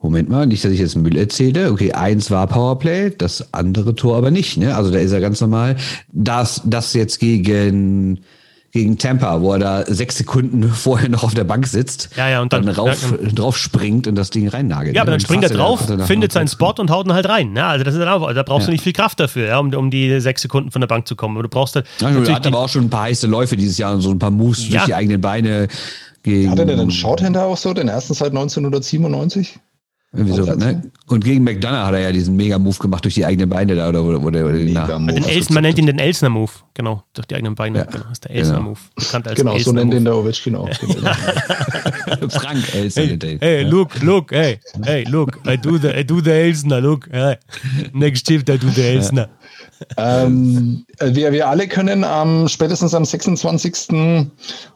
Moment mal, nicht, dass ich jetzt Müll erzähle. Okay, eins war Powerplay, das andere Tor aber nicht. Ne? Also da ist er ganz normal. Das, das jetzt gegen gegen Tampa, wo er da sechs Sekunden vorher noch auf der Bank sitzt, ja, ja, und dann, dann rauf, ja, drauf springt und das Ding reinnagelt. Ja, aber dann, dann springt er drauf, findet seinen Spot und haut ihn halt rein. Ja, also das ist dann auch, da brauchst ja. du nicht viel Kraft dafür, ja, um, um die sechs Sekunden von der Bank zu kommen. Aber du brauchst halt. Ja, er hat aber auch schon ein paar heiße Läufe dieses Jahr und so ein paar Moves durch die eigenen Beine. Gegen Hat er denn einen Shorthander auch so, den ersten seit 1997? Irgendwie so, ne? Und gegen McDonough hat er ja diesen Mega-Move gemacht durch die eigenen Beine da oder wo, wo der, Mega den Elsen, man nennt ihn den Elsner-Move, genau, durch die eigenen Beine. Ja. Genau, das ist der Elsner-Move. Genau, bekannt als genau so nennt ihn der Ovechkin auch. Frank Elsner. Hey, hey look, look, hey, hey, look, I do the, I do the Elsner, look, hey. next shift I do the Elsner. Ähm, wir, wir alle können am spätestens am 26.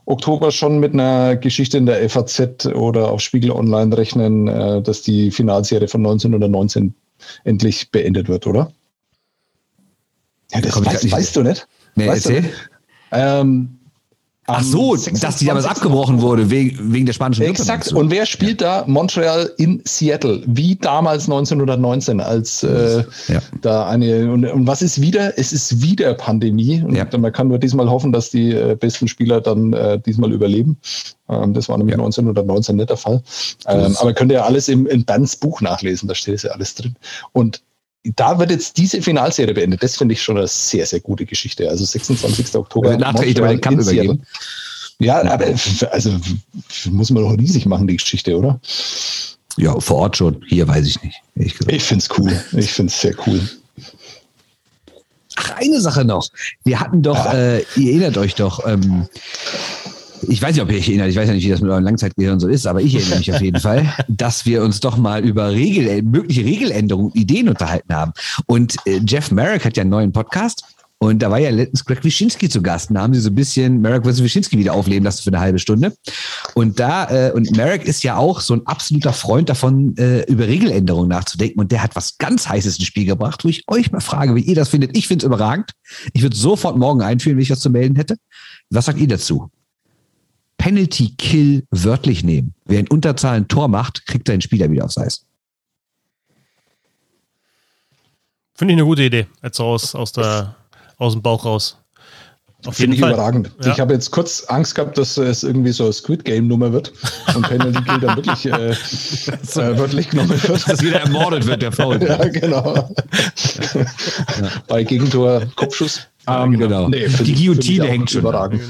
Oktober schon mit einer Geschichte in der FAZ oder auf Spiegel Online rechnen, äh, dass die Finalserie von 1919 endlich beendet wird, oder? Ja, das weißt, weißt, du nicht? Nee, weißt erzähl. Du nicht? Ähm, Ach so, dass die damals abgebrochen wurde wegen, wegen der spanischen Grippe. Exakt. Und wer spielt ja. da? Montreal in Seattle, wie damals 1919, als äh, ja. da eine. Und, und, was ist wieder? Es ist wieder Pandemie. Und ja. man kann nur diesmal hoffen, dass die äh, besten Spieler dann äh, diesmal überleben. Ähm, das war nämlich ja. 1919 nicht der Fall. Ähm, aber könnt ihr ja alles im, in Bans Buch nachlesen, da steht es ja alles drin. Und da wird jetzt diese Finalserie beendet. Das finde ich schon eine sehr, sehr gute Geschichte. Also 26. Oktober. Über den Kampf übergeben. Ja, aber also muss man doch riesig machen, die Geschichte, oder? Ja, vor Ort schon. Hier weiß ich nicht. Ich, ich finde es cool. Ich finde es sehr cool. Ach, eine Sache noch. Wir hatten doch, ah. äh, ihr erinnert euch doch, ähm, ich weiß nicht, ob ihr euch erinnert, ich weiß ja nicht, wie das mit eurem Langzeitgehirn so ist, aber ich erinnere mich auf jeden Fall, dass wir uns doch mal über Regel, mögliche Regeländerungen, Ideen unterhalten haben. Und äh, Jeff Merrick hat ja einen neuen Podcast. Und da war ja letztens Greg Wyszynski zu Gast. Da haben sie so ein bisschen Merrick vs. Wyszynski wieder aufleben lassen für eine halbe Stunde. Und da, äh, und Merrick ist ja auch so ein absoluter Freund davon, äh, über Regeländerungen nachzudenken. Und der hat was ganz Heißes ins Spiel gebracht, wo ich euch mal frage, wie ihr das findet. Ich finde es überragend. Ich würde sofort morgen einführen, wenn ich was zu melden hätte. Was sagt ihr dazu? Penalty Kill wörtlich nehmen. Wer in Unterzahl ein Tor macht, kriegt seinen Spieler wieder aufs Eis. Finde ich eine gute Idee. Jetzt aus, aus, der, aus dem Bauch raus. Auf Finde ich Fall. überragend. Ja. Ich habe jetzt kurz Angst gehabt, dass es irgendwie so eine Squid Game Nummer wird und Penalty Kill dann wirklich äh, äh, wörtlich genommen wird. Dass jeder ermordet wird, der faul. ja, genau. Ja. Bei Gegentor Kopfschuss. Um, genau. genau. Nee, die Guillotine hängt schon. Überragend.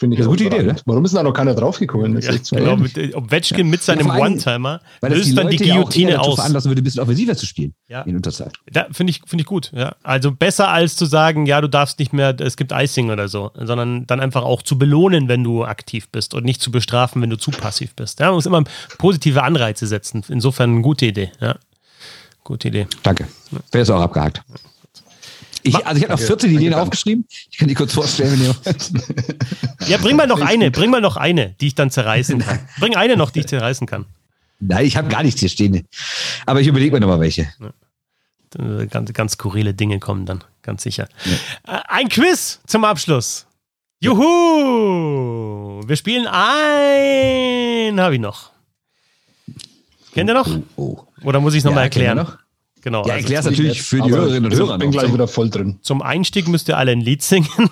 Ja. Finde ich eine gute Idee, ne? Warum ist da noch keiner draufgekommen? Ja, genau, mit, ob Wetschgen mit seinem One-Timer löst dann die Guillotine aus. veranlassen würde, ein bisschen offensiver zu spielen ja. in Unterzahl. Ja, finde ich, find ich gut. Ja. Also besser als zu sagen, ja, du darfst nicht mehr, es gibt Icing oder so, sondern dann einfach auch zu belohnen, wenn du aktiv bist und nicht zu bestrafen, wenn du zu passiv bist. Ja, man muss immer positive Anreize setzen. Insofern eine gute Idee. Ja. Gute Idee. Danke. Wäre es auch abgehakt. Ich, also ich habe noch 14 Ideen aufgeschrieben. Ich kann die kurz vorstellen, wenn ihr Ja, bring mal noch eine, bring mal noch eine, die ich dann zerreißen kann. Bring eine noch, die ich zerreißen kann. Nein, ich habe gar nichts hier stehen. Aber ich überlege mir nochmal welche. Ja. Ganz, ganz skurrile Dinge kommen dann, ganz sicher. Ja. Äh, ein Quiz zum Abschluss. Juhu! Wir spielen ein, habe ich noch. Kennt ihr noch? Oh, oh. Oder muss ich es nochmal ja, erklären? Genau. Ja, also erklär's natürlich für die Hörerinnen und Hörer. Ich bin gleich wieder voll drin. Zum Einstieg müsst ihr alle ein Lied singen.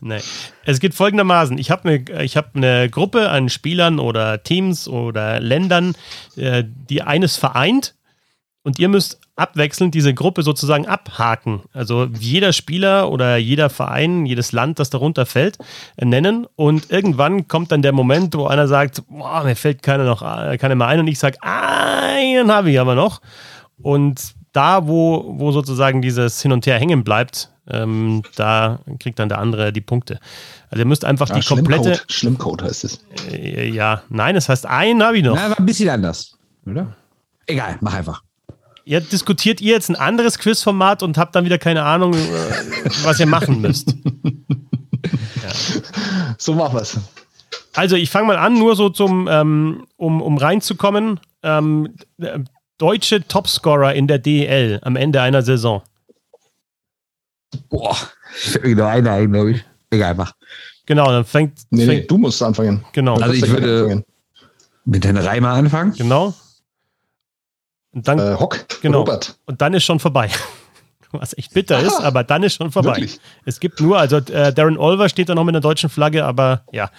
Nein. Es geht folgendermaßen. Ich habe eine hab ne Gruppe an Spielern oder Teams oder Ländern, äh, die eines vereint. Und ihr müsst abwechselnd diese Gruppe sozusagen abhaken. Also jeder Spieler oder jeder Verein, jedes Land, das darunter fällt, nennen. Und irgendwann kommt dann der Moment, wo einer sagt, boah, mir fällt keiner noch, äh, keiner mehr ein. Und ich sage, einen habe ich aber noch. Und da, wo, wo sozusagen dieses Hin und Her hängen bleibt, ähm, da kriegt dann der andere die Punkte. Also ihr müsst einfach ja, die komplette. Schlimmcode heißt es. Äh, ja, nein, es heißt einen habe ich noch. Na, war ein bisschen anders, oder? Egal, mach einfach. Ja, diskutiert ihr jetzt ein anderes Quizformat und habt dann wieder keine Ahnung, äh, was ihr machen müsst. ja. So machen wir's. Also ich fange mal an, nur so zum, ähm, um, um reinzukommen. Ähm, deutsche Topscorer in der DEL am Ende einer Saison. Boah, nur einer ein, glaube ich. Egal, mach. Genau, dann fängt. Nee, fängt, du musst anfangen. Genau. Also ich würde mit den Reimer anfangen. Genau. Und dann, äh, Hock, genau. Robert. Und dann ist schon vorbei. Was echt bitter Aha, ist, aber dann ist schon vorbei. Wirklich? Es gibt nur, also äh, Darren Olver steht da noch mit einer deutschen Flagge, aber ja,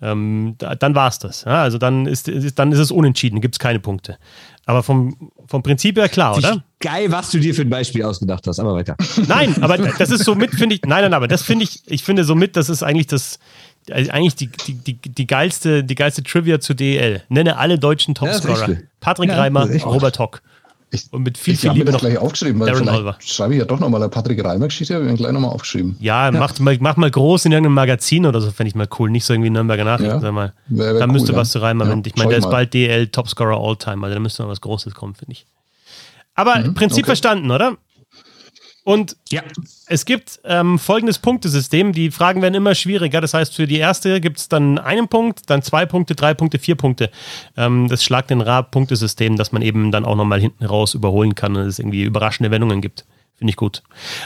ähm, da, dann war es das. Ja, also dann ist, ist, dann ist es unentschieden, gibt es keine Punkte. Aber vom, vom Prinzip her klar, oder? Geil, was du dir für ein Beispiel ausgedacht hast, aber weiter. Nein, aber das ist somit, finde ich, nein, nein, aber das finde ich, ich finde somit, das ist eigentlich das, also eigentlich die, die, die, die, geilste, die geilste Trivia zu DEL. Nenne alle deutschen Topscorer. Ja, Patrick ja, Reimer, Robert Hock. Ich, und mit viel, ich viel Liebe das gleich aufgeschrieben, weil Darren vielleicht schreibe ich ja doch nochmal eine Patrick Reimer-Geschichte, habe ich mir gleich nochmal aufgeschrieben. Ja, ja. Mach, mal, mach mal groß in irgendeinem Magazin oder so, fände ich mal cool. Nicht so irgendwie Nürnberger Nachrichten, ja. mal. Wär, wär da cool, müsste ja. was zu Reimer, ja, ich meine, der ist bald DL Topscorer All-Time, also da müsste noch was Großes kommen, finde ich. Aber mhm, Prinzip okay. verstanden, oder? Und ja. es gibt ähm, folgendes Punktesystem. Die Fragen werden immer schwieriger. Das heißt, für die erste gibt es dann einen Punkt, dann zwei Punkte, drei Punkte, vier Punkte. Ähm, das Schlag den Rad-Punktesystem, dass man eben dann auch nochmal hinten raus überholen kann und es irgendwie überraschende Wendungen gibt. Finde ich gut.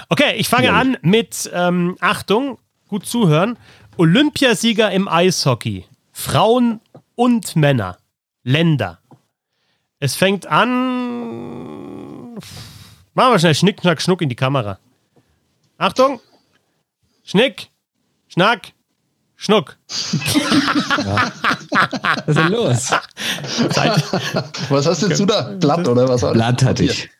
Okay, ich fange ja. an mit ähm, Achtung, gut zuhören. Olympiasieger im Eishockey. Frauen und Männer. Länder. Es fängt an Machen wir schnell Schnick, Schnack, Schnuck in die Kamera. Achtung! Schnick, Schnack, Schnuck. Ja. Was ist denn los? Was hast du denn zu da? Blatt oder was? Blatt hatte ich.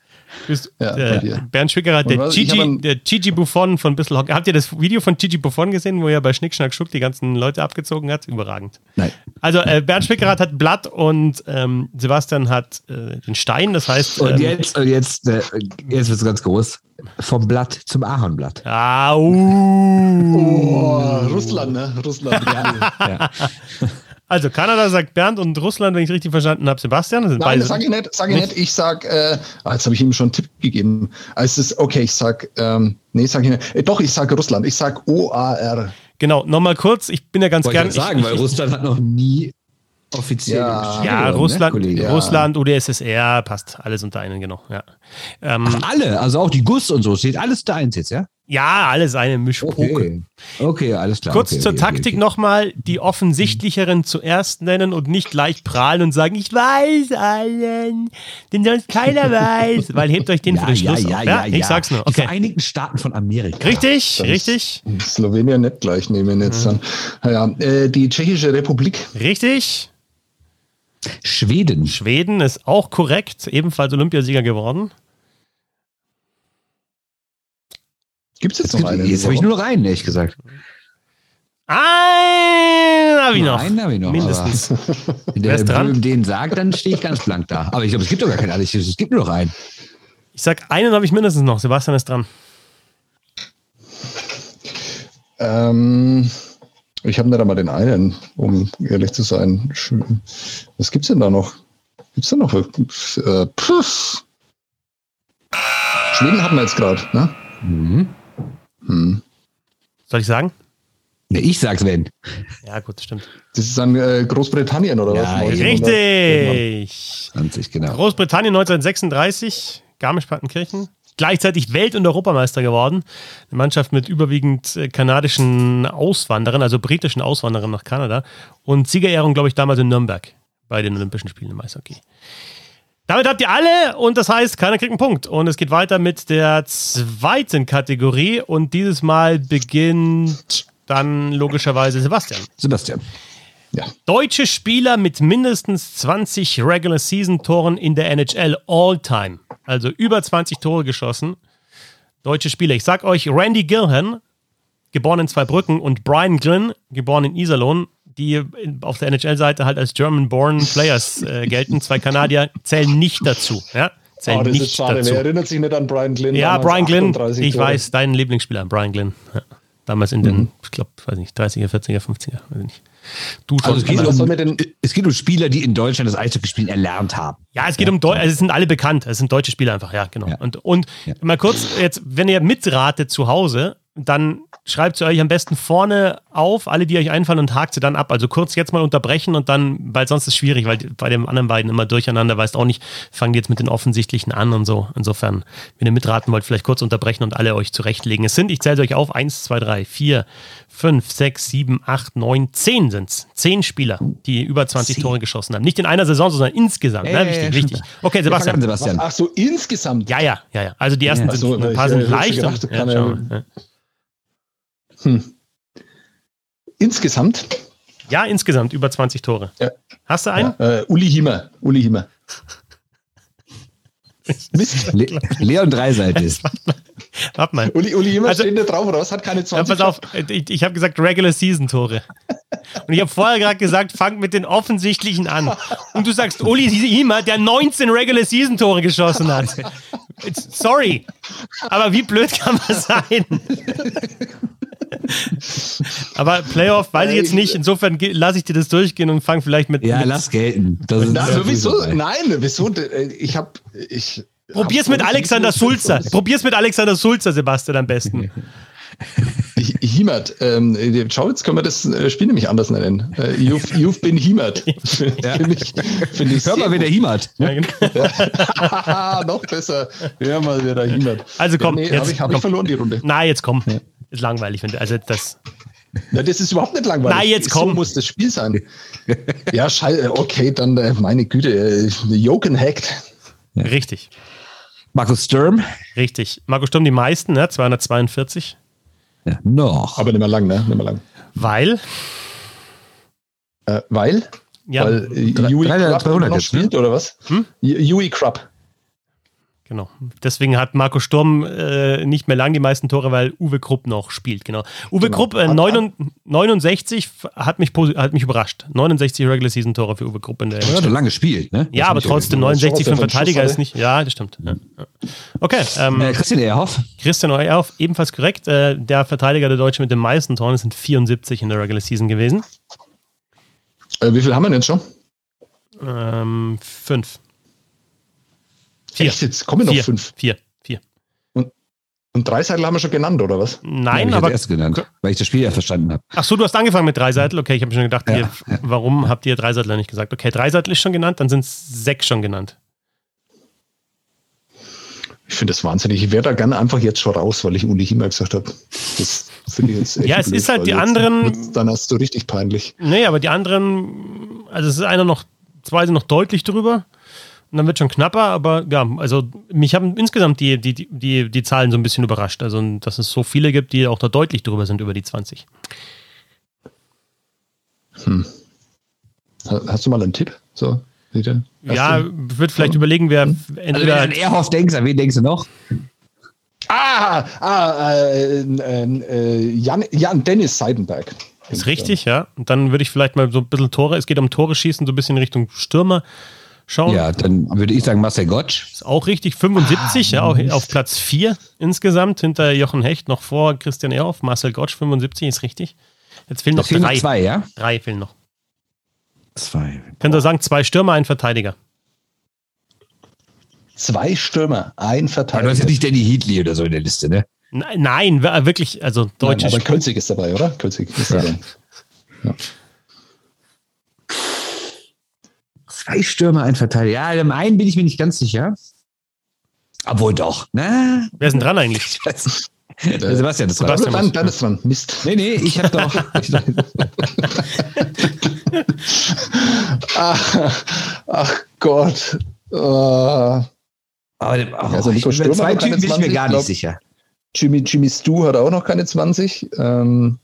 Bist, ja, äh, Bernd Schwickerer, der, Gigi, der Gigi Buffon von Bissel Hockey. Habt ihr das Video von Gigi Buffon gesehen, wo er bei Schnick, Schnack, Schuck die ganzen Leute abgezogen hat? Überragend. Nein. Also äh, Bernd Schwickerer hat Blatt und ähm, Sebastian hat äh, den Stein, das heißt. Und ähm, jetzt, und jetzt, äh, jetzt wird es ganz groß. Vom Blatt zum Ahornblatt. Ah, uh. Oh, Russland, ne? Russland. ja. ja. Also Kanada sagt Bernd und Russland, wenn ich richtig verstanden habe, Sebastian. Das sind Nein, sage ich nicht, sage ich nicht. Ich sag, äh, ah, jetzt habe ich ihm schon einen Tipp gegeben. Also es ist okay, ich sag, ähm, nee, sage ich nicht. Äh, doch, ich sage Russland. Ich sag OAR. Genau, nochmal kurz. Ich bin ja ganz gern. Ich sagen, ich, weil Russland hat noch nie offiziell. Ja, ja ne, Russland, ne, Russland, UdSSR, passt alles unter einen, genau. Ja. Ähm, Ach, alle, also auch die Guss und so, steht alles da eins jetzt, ja? Ja, alles eine Mischpoke. Okay. okay, alles klar. Kurz okay, zur okay, Taktik nochmal, die offensichtlicheren zuerst nennen und nicht gleich prahlen und sagen, ich weiß allen, den sonst keiner weiß, weil hebt euch den ja, für den Schluss ja, auf. Ja, ich sag's nur. Okay. Die Vereinigten Staaten von Amerika. Richtig, das richtig. Slowenien nicht gleich nehmen jetzt dann. Ja, äh, die Tschechische Republik. Richtig. Schweden. Schweden ist auch korrekt, ebenfalls Olympiasieger geworden. Gibt es jetzt noch einen? Jetzt habe ich nur noch einen, ehrlich gesagt. Einen habe ich noch. Einen habe ich noch. Mindestens. Wenn der Böhm den sagt, dann stehe ich ganz blank da. Aber ich glaube, es gibt doch gar keinen. Es gibt nur noch einen. Ich sag, einen habe ich mindestens noch. Sebastian ist dran. Ähm, ich habe nicht einmal den einen, um ehrlich zu sein. Was gibt es denn da noch? Gibt es da noch? Äh, Schweden hatten wir jetzt gerade, ne? Mhm. Hm. Soll ich sagen? Ja, ich sag's, wenn. Ja, gut, stimmt. Das ist dann äh, Großbritannien oder ja, was? Richtig. 20, genau. Großbritannien 1936, Garmisch-Partenkirchen. Gleichzeitig Welt- und Europameister geworden. Eine Mannschaft mit überwiegend äh, kanadischen Auswanderern, also britischen Auswanderern nach Kanada. Und Siegerehrung, glaube ich, damals in Nürnberg bei den Olympischen Spielen im Eishockey. Damit habt ihr alle und das heißt, keiner kriegt einen Punkt. Und es geht weiter mit der zweiten Kategorie und dieses Mal beginnt dann logischerweise Sebastian. Sebastian. Ja. Deutsche Spieler mit mindestens 20 Regular Season Toren in der NHL all time. Also über 20 Tore geschossen. Deutsche Spieler. Ich sag euch, Randy Gilhan, geboren in Zweibrücken, und Brian Glynn, geboren in Iserlohn, die auf der NHL-Seite halt als German-born Players äh, gelten. Zwei Kanadier zählen nicht dazu. Ja? Zählen oh, das nicht ist schade. Dazu. Wer erinnert sich nicht an Brian Glynn? Ja, Brian Glynn, ich Tore. weiß, dein Lieblingsspieler, Brian Glynn. Ja. Damals in den, mhm. ich glaube, weiß nicht, 30er, 40er, 50er, weiß nicht. Du schon. Also es, geht um, es geht um Spieler, die in Deutschland das Eishockey spielen erlernt haben. Ja, es geht ja. um Deutsche, also es sind alle bekannt. Es sind deutsche Spieler einfach, ja, genau. Ja. Und, und ja. mal kurz, jetzt, wenn ihr mitratet zu Hause, dann schreibt sie euch am besten vorne auf, alle, die euch einfallen, und hakt sie dann ab. Also kurz jetzt mal unterbrechen und dann, weil sonst ist es schwierig, weil bei den anderen beiden immer durcheinander, weißt auch nicht, fangen die jetzt mit den offensichtlichen an und so. Insofern, wenn ihr mitraten wollt, vielleicht kurz unterbrechen und alle euch zurechtlegen. Es sind, ich zähle euch auf, 1, 2, 3, 4, 5, 6, 7, 8, 9, 10 sind es. 10 Spieler, die über 20 10. Tore geschossen haben. Nicht in einer Saison, sondern insgesamt. Äh, ne? Wichtig, wichtig. Okay, Sebastian. Sebastian. Ach so, insgesamt? Ja, ja, ja, ja. Also die ersten ja. sind, so, ein paar sind leicht. Gedacht, und, ja, ja. Hm. Insgesamt? Ja, insgesamt über 20 Tore. Ja. Hast du einen? Ja, äh, Uli Himmer. Uli Himmer. Mist. Le Leon Dreiseitel. Warte mal. Uli, Uli immer Also- steht da drauf raus, hat keine Ja, 20. pass auf, ich, ich habe gesagt Regular Season Tore. Und ich habe vorher gerade gesagt, fang mit den offensichtlichen an. Und du sagst Uli Hiemer, der 19 Regular Season Tore geschossen hat. It's- Sorry. Aber wie blöd kann man sein? Aber Playoff weiß ich jetzt nicht. Insofern lasse ich dir das durchgehen und fang vielleicht mit. Ja, mit lass gelten. Das ist Na, sehr sowieso, nein, wieso? Ich habe. Ich Probier's hab mit Alexander Sulzer. Probier's mit Alexander Sulzer, Sebastian, am besten. Hi- Hiemert. Ähm, schau, jetzt können wir das äh, Spiel nämlich anders nennen. Äh, you've, you've been Hiemert. Finde ich, find ich Hör mal, sehr wer der Hiemert. Ja, genau. Noch besser. Hör mal, da Hiemert. Also komm, ja, nee, jetzt habe ich, hab komm. ich verloren die Runde. Na, jetzt komm. Ist langweilig. Wenn du, also das. Ja, das ist überhaupt nicht langweilig. Na, jetzt So komm. muss das Spiel sein. ja, scheiße. Okay, dann, äh, meine Güte. Äh, Joken hackt. Richtig. Markus Sturm. Richtig. Marco Sturm die meisten, ne? 242. Ja, noch. Aber nicht mehr lang, ne? Nicht mehr lang. Weil. Äh, weil? Ja, Weil äh, Yui Krupp 200 noch jetzt, ne? spielt, oder was? Hm? Yu- Yui Krupp. Genau. Deswegen hat Marco Sturm äh, nicht mehr lang die meisten Tore, weil Uwe Krupp noch spielt. Genau. Uwe Genau. Krupp, äh, Hat- neun- 69 hat mich, hat mich überrascht. 69 Regular Season Tore für Uwe Krupp in der Er hat schon lange gespielt, ne? Ja, aber nicht trotzdem, irgendwie- 69 für einen wenn er Verteidiger ist nicht. Ja, das stimmt. Ja. Okay, ähm, Äh, Christian Ehrhoff. Christian Euerhoff, ebenfalls korrekt. Äh, der Verteidiger der Deutsche mit den meisten Toren sind 74 in der Regular Season gewesen. Äh, wie viel haben wir denn schon? Ähm, fünf. Vier. Echt jetzt? Kommen noch Vier. fünf. Vier. Vier. Und drei Seiten haben wir schon genannt, oder was? Nein, ich aber. als erst genannt, weil ich das Spiel ja verstanden habe. Ach so, du hast angefangen mit Dreiseitel. Okay, ich habe schon gedacht, Ja, ihr, warum habt ihr Dreiseitler nicht gesagt? Okay, Dreiseitel ist schon genannt, dann sind es sechs schon genannt. Ich finde das wahnsinnig. Ich wäre da gerne einfach jetzt schon raus, weil ich Uli Hiemer gesagt habe. Das finde ich jetzt echt Ja, es ist halt die anderen- Dann hast du richtig peinlich. Nee, aber die anderen, also es ist einer noch, zwei sind noch deutlich drüber. Und dann wird schon knapper, aber ja, also mich haben insgesamt die, die, die, die Zahlen so ein bisschen überrascht. Also, dass es so viele gibt, die auch da deutlich drüber sind über die 20. Ha- Hast du mal einen Tipp? So, bitte. Ja, wird vielleicht überlegen, wer Also wenn du entweder. an Ehrhoff denkst, an wen denkst du noch? Ah, ah äh, äh, äh, Jan, Jan Dennis Seidenberg. ist richtig, ja. Und dann würde ich vielleicht mal so ein bisschen Tore, es geht um Tore schießen, so ein bisschen in Richtung Stürmer schauen. Ja, dann würde ich sagen Marcel Gottsch. Ist auch richtig. 75, ja, auch auf Platz 4 insgesamt, hinter Jochen Hecht, noch vor Christian Ehrhoff. Marcel Gottsch, 75, ist richtig. Jetzt fehlen noch fehlen drei. zwei, ja? Drei fehlen noch. Zwei. Könnt ihr sagen, zwei Stürmer, ein Verteidiger. Zwei Stürmer, ein Aber du Verteidiger. hast ja nicht Danny Heatley oder so in der Liste, ne? Nein, nein wir- wirklich, also Nein, deutsche aber Kölzig ist dabei, oder? Kölzig ist Ja. dabei. Zwei Stürmer, ein Verteidiger. Ja, dem einen bin ich mir nicht ganz sicher. Obwohl doch. Na, Wer ist denn dran eigentlich? der Sebastian ist dran. Sebastian. dann, dann ist dran. Mist. Nee, nee, ich habe doch. Ach, ach Gott. Äh, Aber dem, oh, Also Nico Stürmer zwei Typen bin ich mir 20, gar nicht sicher. Jimmy, Jimmy Stu hat auch noch keine 20. Ähm,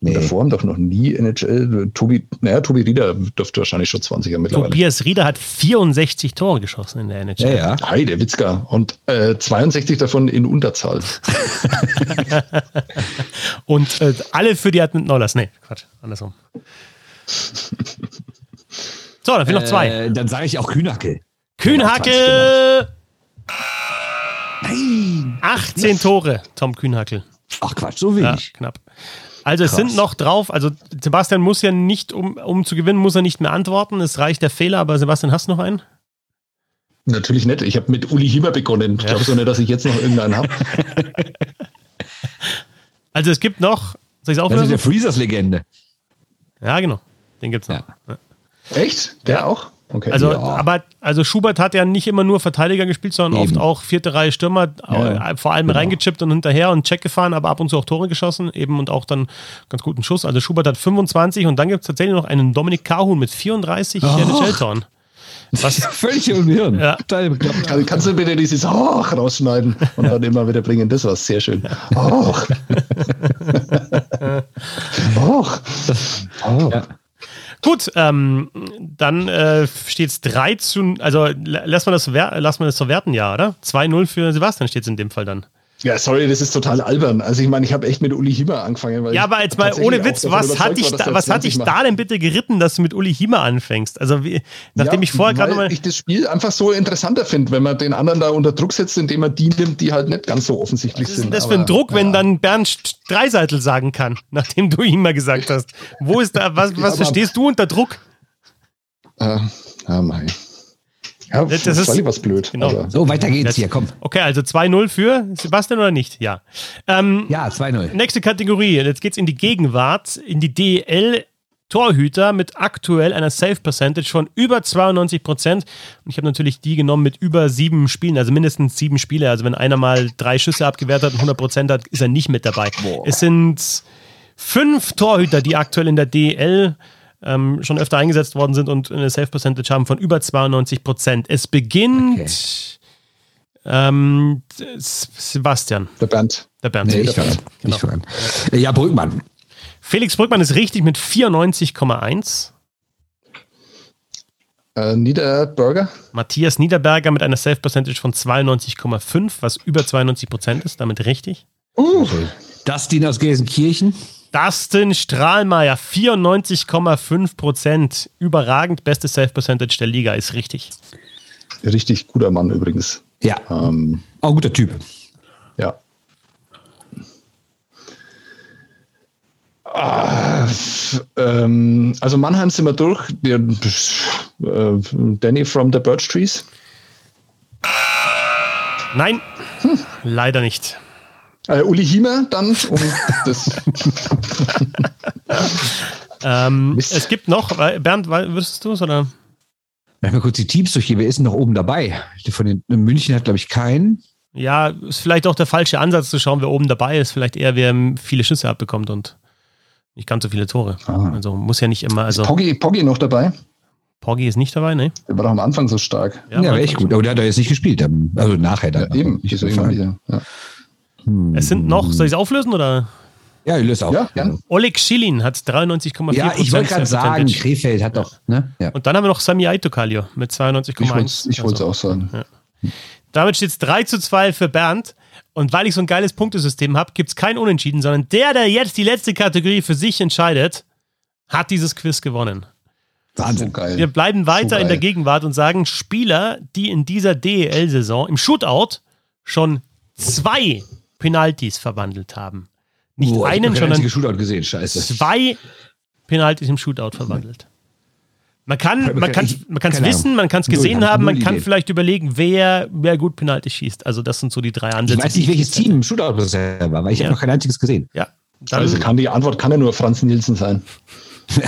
Nee. Davor haben doch noch nie NHL. Tobi, naja, Tobi Rieder dürfte wahrscheinlich schon 20 haben mittlerweile. Tobias Rieder hat 64 Tore geschossen in der NHL. Ja, ja. Hi, der Witzka. Und äh, 62 davon in Unterzahl. Und äh, alle für die Edmonton Oilers. Nee, Quatsch, andersrum. So, da fehlen noch zwei. Äh, dann sage ich auch Kühnackel. Kühnhackel! Nein. 18 Tore, Tom Kühnhackel. Ach Quatsch, so Ja, wenig. knapp. Also es Krass. sind noch drauf, also Sebastian muss ja nicht, um, um zu gewinnen, muss er nicht mehr antworten. Es reicht der Fehler, aber Sebastian, hast du noch einen? Natürlich nicht. Ich habe mit Uli Hieber begonnen. Ich Ja. glaube so nicht, dass ich jetzt noch irgendeinen habe. Also es gibt noch, soll ich es Das ist der auflösen? Freezers-Legende. Ja, genau. Den gibt's noch. Ja. Echt? Der auch? Okay. Also, Ja. aber also Schubert hat ja nicht immer nur Verteidiger gespielt, sondern Eben. oft auch vierte Reihe Stürmer, Ja, äh, vor allem genau. reingechippt und hinterher und Check gefahren, aber ab und zu auch Tore geschossen, eben und auch dann ganz guten Schuss. Also Schubert hat 25 und dann gibt es tatsächlich noch einen Dominik Kahun mit 34 Och. NHL-Toren. Was, Völlig im Hirn. Ja. Also kannst du bitte dieses Och rausschneiden und dann immer wieder bringen? Das war sehr schön. Och. Och. Oh. Ja. Gut, ähm, dann äh, steht es 3 zu, also la- lassen wir das, lassen wir das so werten, ja, oder? 2-0 für Sebastian steht es in dem Fall dann. Ja, sorry, das ist total albern. Also ich meine, ich habe echt mit Uli Hiemer angefangen. Weil ja, aber jetzt mal ohne Witz, was hat dich, da, was hat dich da denn bitte geritten, dass du mit Uli Hiemer anfängst? Also wie, nachdem ja, ich vorher gerade mal... ich das Spiel einfach so interessanter finde, wenn man den anderen da unter Druck setzt, indem man die nimmt, die halt nicht ganz so offensichtlich sind. Was ist das für ein Druck, ja. wenn dann Bernd Dreiseitel sagen kann, nachdem du ihm mal gesagt hast? Wo ist da, was, was verstehst du unter Druck? Äh, ja, mein. Ja, das, das ist was blöd. Genau. So, weiter geht's das, hier, komm. Okay, also 2-0 für Sebastian oder nicht? Ja. Ähm, ja, 2-0. Nächste Kategorie. Jetzt geht's in die Gegenwart, in die DL. Torhüter mit aktuell einer Save Percentage von über 92 Prozent. Und ich habe natürlich die genommen mit über sieben Spielen, also mindestens sieben Spiele. Also wenn einer mal drei Schüsse abgewehrt hat und 100 Prozent hat, ist er nicht mit dabei. Boah. Es sind fünf Torhüter, die aktuell in der DL ähm, schon öfter eingesetzt worden sind und eine Safe Percentage haben von über 92 Prozent. Es beginnt. Okay. Ähm, Sebastian. Der Bernd. Der Bernd. Nee, ich der Bernd. Genau. Ja, Brückmann. Felix Brückmann ist richtig mit 94,1. Äh, Niederberger. Matthias Niederberger mit einer Safe Percentage von 92,5, was über 92 Prozent ist, damit richtig. Uh. Dustin aus Gelsenkirchen. Dustin Strahlmeier, 94,5 Prozent. Überragend, beste Safe-Percentage der Liga, ist richtig. Richtig guter Mann übrigens. Ja. Ähm, Auch ein guter Typ. Ja. Ah, ähm, also Mannheim sind wir durch. Der, äh, Danny from the Birch Trees. Nein, hm. leider nicht. Äh, Uli Hiemer dann. Um das ähm, es gibt noch, Bernd, würdest du es oder? Ich mal kurz die Teams durchgehen, wer ist denn noch oben dabei? Von den München hat, glaube ich, keinen. Ja, ist vielleicht auch der falsche Ansatz zu schauen, wer oben dabei ist. Vielleicht eher, wer viele Schüsse abbekommt und nicht ganz so viele Tore. Ah. Also muss ja nicht immer. Also ist Poggi, Poggi noch dabei? Poggi ist nicht dabei, ne? Der war doch am Anfang so stark. Ja, ja war echt gut. Aber der hat ja jetzt nicht gespielt. Also nachher dann. Ja, eben. Ich deswegen ja. Es sind noch, soll ich es auflösen oder? Ja, ich löse auf. Ja. Oleg Schilin hat 93,4 Ja, ich wollte gerade sagen, Krefeld hat doch. Ne? Ja. Und dann haben wir noch Sami Aitokalio mit 92,1. Ich wollte es also, auch sagen. Ja. Damit steht es 3 zu 2 für Bernd. Und weil ich so ein geiles Punktesystem habe, gibt es kein Unentschieden, sondern der, der jetzt die letzte Kategorie für sich entscheidet, hat dieses Quiz gewonnen. Wahnsinn, geil. Wir bleiben weiter so in der Gegenwart und sagen, Spieler, die in dieser DEL-Saison im Shootout schon zwei Penalties verwandelt haben. Nicht oh, einen, sondern Shootout gesehen. Scheiße. zwei Penalties im Shootout verwandelt. Man kann man kann man kann es wissen, man kann es gesehen haben, man kann vielleicht überlegen, wer wer gut Penalty schießt. Also das sind so die drei Ansätze. Ich weiß nicht, welches Team im Shootout bisher war, weil ich ja. habe noch kein einziges gesehen. Ja. Dann also kann die Antwort kann ja nur Franz Nielsen sein.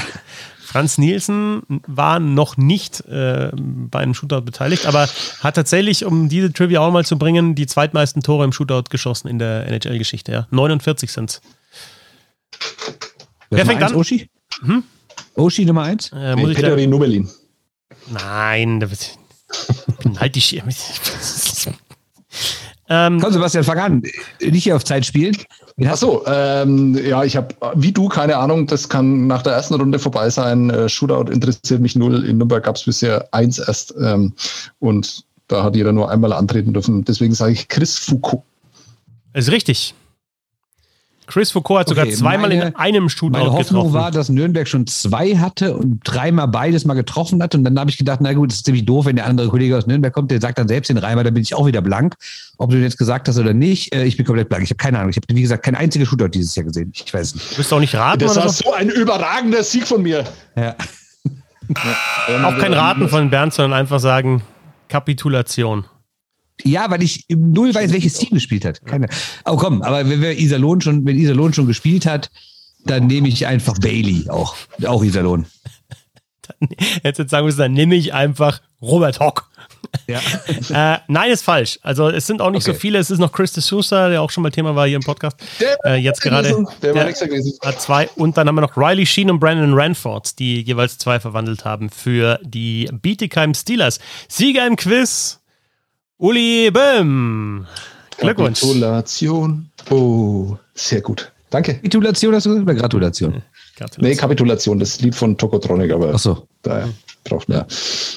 Franz Nielsen war noch nicht äh, bei einem Shootout beteiligt, aber hat tatsächlich, um diese Trivia auch mal zu bringen, die zweitmeisten Tore im Shootout geschossen in der NHL-Geschichte. Ja. 49 sind es. Wer fängt an? Oshi? Hm? Oshi Nummer 1? Äh, nee, Peter Nubelin. Nein, halt die Schirme. Ähm, Komm, Sebastian, fang an. Nicht hier auf Zeit spielen. Achso, ähm, ja, ich habe, wie du, keine Ahnung, das kann nach der ersten Runde vorbei sein. Äh, Shootout interessiert mich null. In Nürnberg gab es bisher eins erst. Ähm, und da hat jeder nur einmal antreten dürfen. Deswegen sage ich Chris Foucault. Ist richtig. Chris Foucault hat sogar okay, zweimal meine, in einem Shootout Meine Hoffnung getroffen. war, dass Nürnberg schon zwei hatte und dreimal beides mal getroffen hat. Und dann habe ich gedacht, na gut, das ist ziemlich doof, wenn der andere Kollege aus Nürnberg kommt, der sagt dann selbst den Reimer, dann bin ich auch wieder blank. Ob du den jetzt gesagt hast oder nicht, äh, ich bin komplett blank. Ich habe keine Ahnung. Ich habe, wie gesagt, kein einziges Shootout dieses Jahr gesehen. Ich weiß nicht. Du bist auch nicht raten Das war so? so ein überragender Sieg von mir. Ja. ja. Auch kein Raten von Bernd, sondern einfach sagen, Kapitulation. Ja, weil ich null weiß, welches Team gespielt hat. Keine. Oh komm, aber wenn wir Iserlohn schon, wenn Iserlohn schon gespielt hat, dann nehme ich einfach Bailey auch. Auch Iserlohn. Jetzt, jetzt sagen wir es, dann nehme ich einfach Robert Hock. Ja. äh, nein, ist falsch. Also es sind auch nicht okay. so viele. Es ist noch Chris de Sousa, der auch schon mal Thema war hier im Podcast. Der äh, jetzt gerade. Der, der hat zwei. Und dann haben wir noch Riley Sheen und Brandon Ranford, die jeweils zwei verwandelt haben für die Bietigheim Steelers. Sieger im Quiz Uli Böhm. Glückwunsch. Gratulation. Oh, sehr gut. Danke. Gratulation hast du gesagt oder Gratulation? Nee, Kapitulation, das Lied von Tokotronic, aber Ach so. da braucht man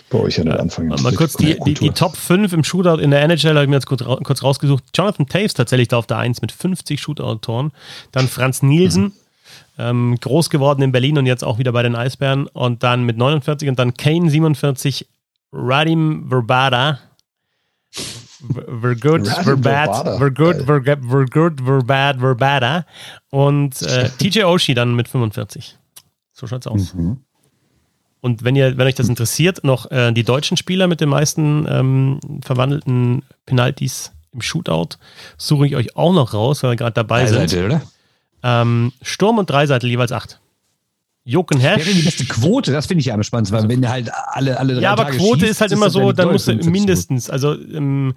bei euch ja nicht anfangen. Mal kurz die, die, die, Top 5 im Shootout in der NHL habe ich mir jetzt kurz, kurz rausgesucht. Jonathan Taves tatsächlich da auf der 1 mit 50 Shootout-Toren. Dann Franz Nielsen, mhm. ähm, groß geworden in Berlin und jetzt auch wieder bei den Eisbären. Und dann mit 49 und dann Kane 47, Radim Verbada. We're good, we're bad, we're good, we're, we're good, we're bad, we're bada. Und äh, TJ Oshie dann mit 45. So schaut's aus. Mhm. Und wenn ihr, wenn euch das interessiert, noch äh, die deutschen Spieler mit den meisten ähm, verwandelten Penalties im Shootout, suche ich euch auch noch raus, weil wir gerade dabei Dreiseitel, sind. Oder? Ähm, Sturm und Dreiseitel jeweils acht. Jochen Hesch. Wäre die beste Quote, das finde ich ja am spannendsten, weil wenn halt alle, alle drei Ja, aber Tage Quote schießt, ist halt immer so, dann musst du mindestens, also im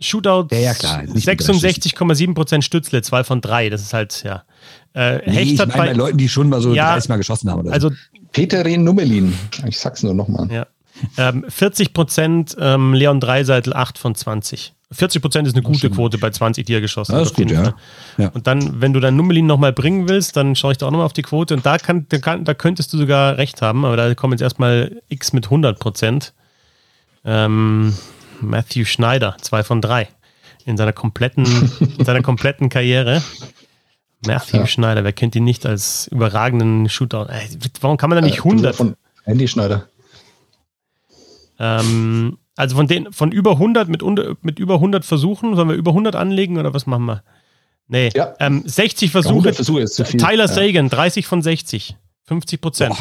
Shootout ja, ja, 66,7% Stützle, zwei von drei, das ist halt, ja. Äh, nee, Hecht ich hat bei, bei Leuten, die schon mal so ja, 30 Mal geschossen haben. Oder also Peterin Nummelin. Ich sag's nur nochmal. Ja. Ähm, 40 Prozent ähm, Leon Dreiseitel, 8 von 20. 40 Prozent ist eine gute Quote bei 20, die er geschossen hat. Das ist gut, ja. ja. Und dann, wenn du dein Nummelin nochmal bringen willst, dann schaue ich da auch nochmal auf die Quote. Und da, kann, da, kann, da könntest du sogar recht haben, aber da kommen jetzt erstmal X mit 100 Prozent. Ähm, Matthew Schneider, 2 von 3. In seiner kompletten, in seiner kompletten Karriere. Matthew ja. Schneider, wer kennt ihn nicht als überragenden Shooter? warum kann man da nicht 100? Von Andy Schneider. Ähm, also von den, von über 100 mit, mit über 100 Versuchen, sollen wir über 100 anlegen oder was machen wir? Nee, ja. ähm, 60 Versuche. Ja, Versuche ist zu viel. Tyler Sagan, 30 von 60. 50 Prozent.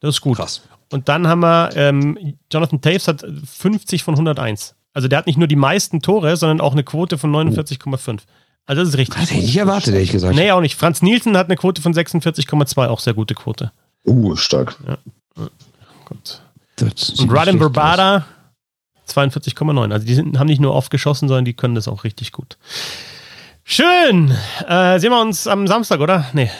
Das ist gut. Krass. Und dann haben wir, ähm, Jonathan Taves hat 50 von 101. Also der hat nicht nur die meisten Tore, sondern auch eine Quote von 49,5. Also das ist richtig. Das hätte ich erwartet, ehrlich gesagt. Nee, auch nicht. Franz Nielsen hat eine Quote von 46,2, auch sehr gute Quote. Uh, stark. Ja. Gut. Und Radim Barbada 42,9. Also die sind, haben nicht nur oft geschossen, sondern die können das auch richtig gut. Schön. Äh, sehen wir uns am Samstag, oder? Nee,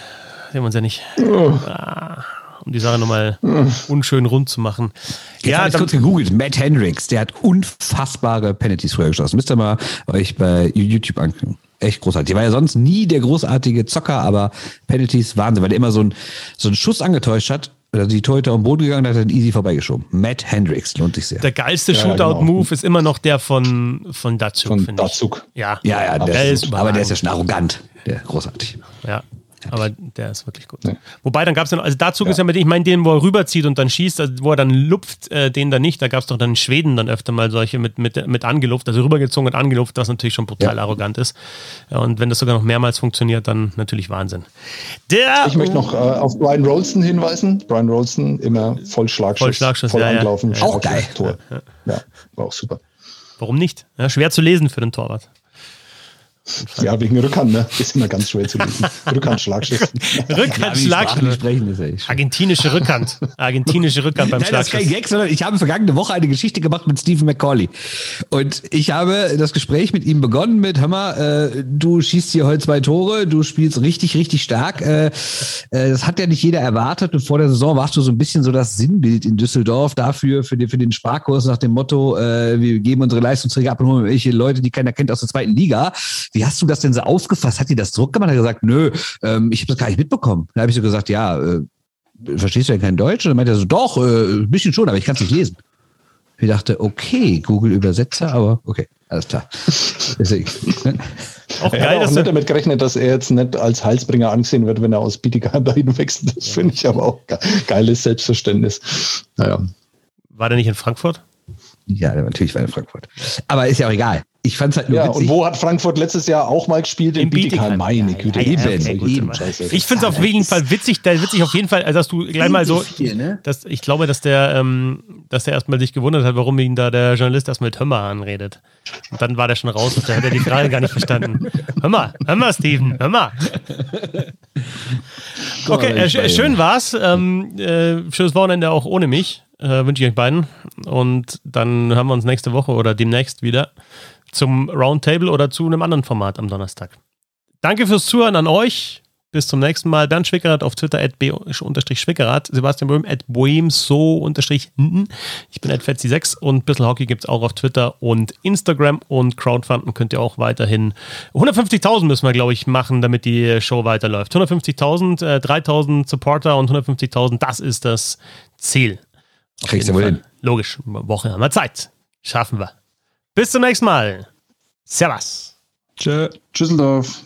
sehen wir uns ja nicht. Oh. Ah, um die Sache nochmal oh. unschön rund zu machen. Jetzt ja, habe ich kurz gegoogelt. Matt Hendricks, der hat unfassbare Penalties früher geschossen. Müsst ihr mal euch bei YouTube angucken. Echt großartig. Der war ja sonst nie der großartige Zocker, aber Penalties Wahnsinn, weil der immer so einen, so einen Schuss angetäuscht hat oder die Torhüter am Boden gegangen, hat er easy vorbeigeschoben. Matt Hendricks, lohnt sich sehr. Der geilste ja, Shootout-Move genau. ist immer noch der von, von Datsuk, Von Datsuk. Ja, ja, ja der, der ist, aber der ist ja schon arrogant. Der großartig. Ja, aber der ist wirklich gut. Nee. Wobei, dann gab es ja noch, also dazu ja. ist ja mit dem, ich meine, den, wo er rüberzieht und dann schießt, also wo er dann lupft, äh, den dann nicht. Da gab es doch dann in Schweden dann öfter mal solche mit, mit, mit angeluft, also rübergezogen und angeluft, was natürlich schon brutal ja. arrogant ist. Ja, und wenn das sogar noch mehrmals funktioniert, dann natürlich Wahnsinn. Der, ich möchte noch äh, auf Brian Rolston hinweisen. Brian Rolston immer voll Schlagschuss, voll, Schlagschuss, voll ja, anlaufen. Auch geil. Tor. Ja, war auch super. Warum nicht? schwer zu lesen für den Torwart. Ja, wegen Rückhand, ne? Ist immer ganz schwer zu lesen. Rückhand, Schlagschiff. Rückhand, Schlagschiff. Argentinische Rückhand. Argentinische Rückhand beim Nein, Schlagschiff. Das ist kein Gag, sondern ich habe vergangene Woche eine Geschichte gemacht mit Stephen McCauley. Und ich habe das Gespräch mit ihm begonnen mit, hör mal, äh, du schießt hier heute zwei Tore, du spielst richtig, richtig stark. Äh, äh, das hat ja nicht jeder erwartet. Und vor der Saison warst du so ein bisschen so das Sinnbild in Düsseldorf dafür, für den, für den Sparkurs nach dem Motto, äh, wir geben unsere Leistungsträger ab und holen welche Leute, die keiner kennt aus der zweiten Liga. Wie hast du das denn so aufgefasst? Hat die das Druck gemacht? Hat gesagt, nö, ähm, ich habe das gar nicht mitbekommen. Da habe ich so gesagt, ja, äh, verstehst du ja kein Deutsch? Und dann meinte er so, doch, äh, ein bisschen schon, aber ich kann es nicht lesen. Ich dachte, okay, Google Übersetzer, aber okay, alles klar. Deswegen. Auch geil, er hat auch nicht damit gerechnet, dass er jetzt nicht als Halsbringer angesehen wird, wenn er aus Bietigheim dahin wechselt. Das finde ich aber auch geiles Selbstverständnis. Naja. War der nicht in Frankfurt? Ja, natürlich war er in Frankfurt. Aber ist ja auch egal ich fand es halt nur ja, witzig. Und wo hat Frankfurt letztes Jahr auch mal gespielt? In, in Bietigheim. Meine Güte. Ja, ja, okay, eben. Ich finde es auf jeden Fall witzig, da witzig auf jeden Fall, also dass du gleich mal so, hier, ne? dass, ich glaube, dass der, ähm, dass der erstmal sich gewundert hat, warum ihn da der Journalist erstmal mit Hömmer anredet. Und dann war der schon raus und da hat er die Frage gar nicht verstanden. Hör mal, hör mal, Steven, hör mal. Okay, äh, schön war's. Ähm, äh, schönes Wochenende auch ohne mich. Äh, Wünsche ich euch beiden. Und dann hören wir uns nächste Woche oder demnächst wieder zum Roundtable oder zu einem anderen Format am Donnerstag. Danke fürs Zuhören an euch. Bis zum nächsten Mal. Bernd Schwickerath auf Twitter at b-schwickerath. Sebastian Böhm at boemso Ich bin at fetzi6 und Bissl Hockey gibt es auch auf Twitter und Instagram und Crowdfunden könnt ihr auch weiterhin. 150.000 müssen wir, glaube ich, machen, damit die Show weiterläuft. 150.000, äh, 3.000 Supporter und 150.000, das ist das Ziel. Kriegst du wohl hin. Logisch, Woche haben wir Zeit. Schaffen wir. Bis zum nächsten Mal. Servus. Tschö. Tschüsseldorf.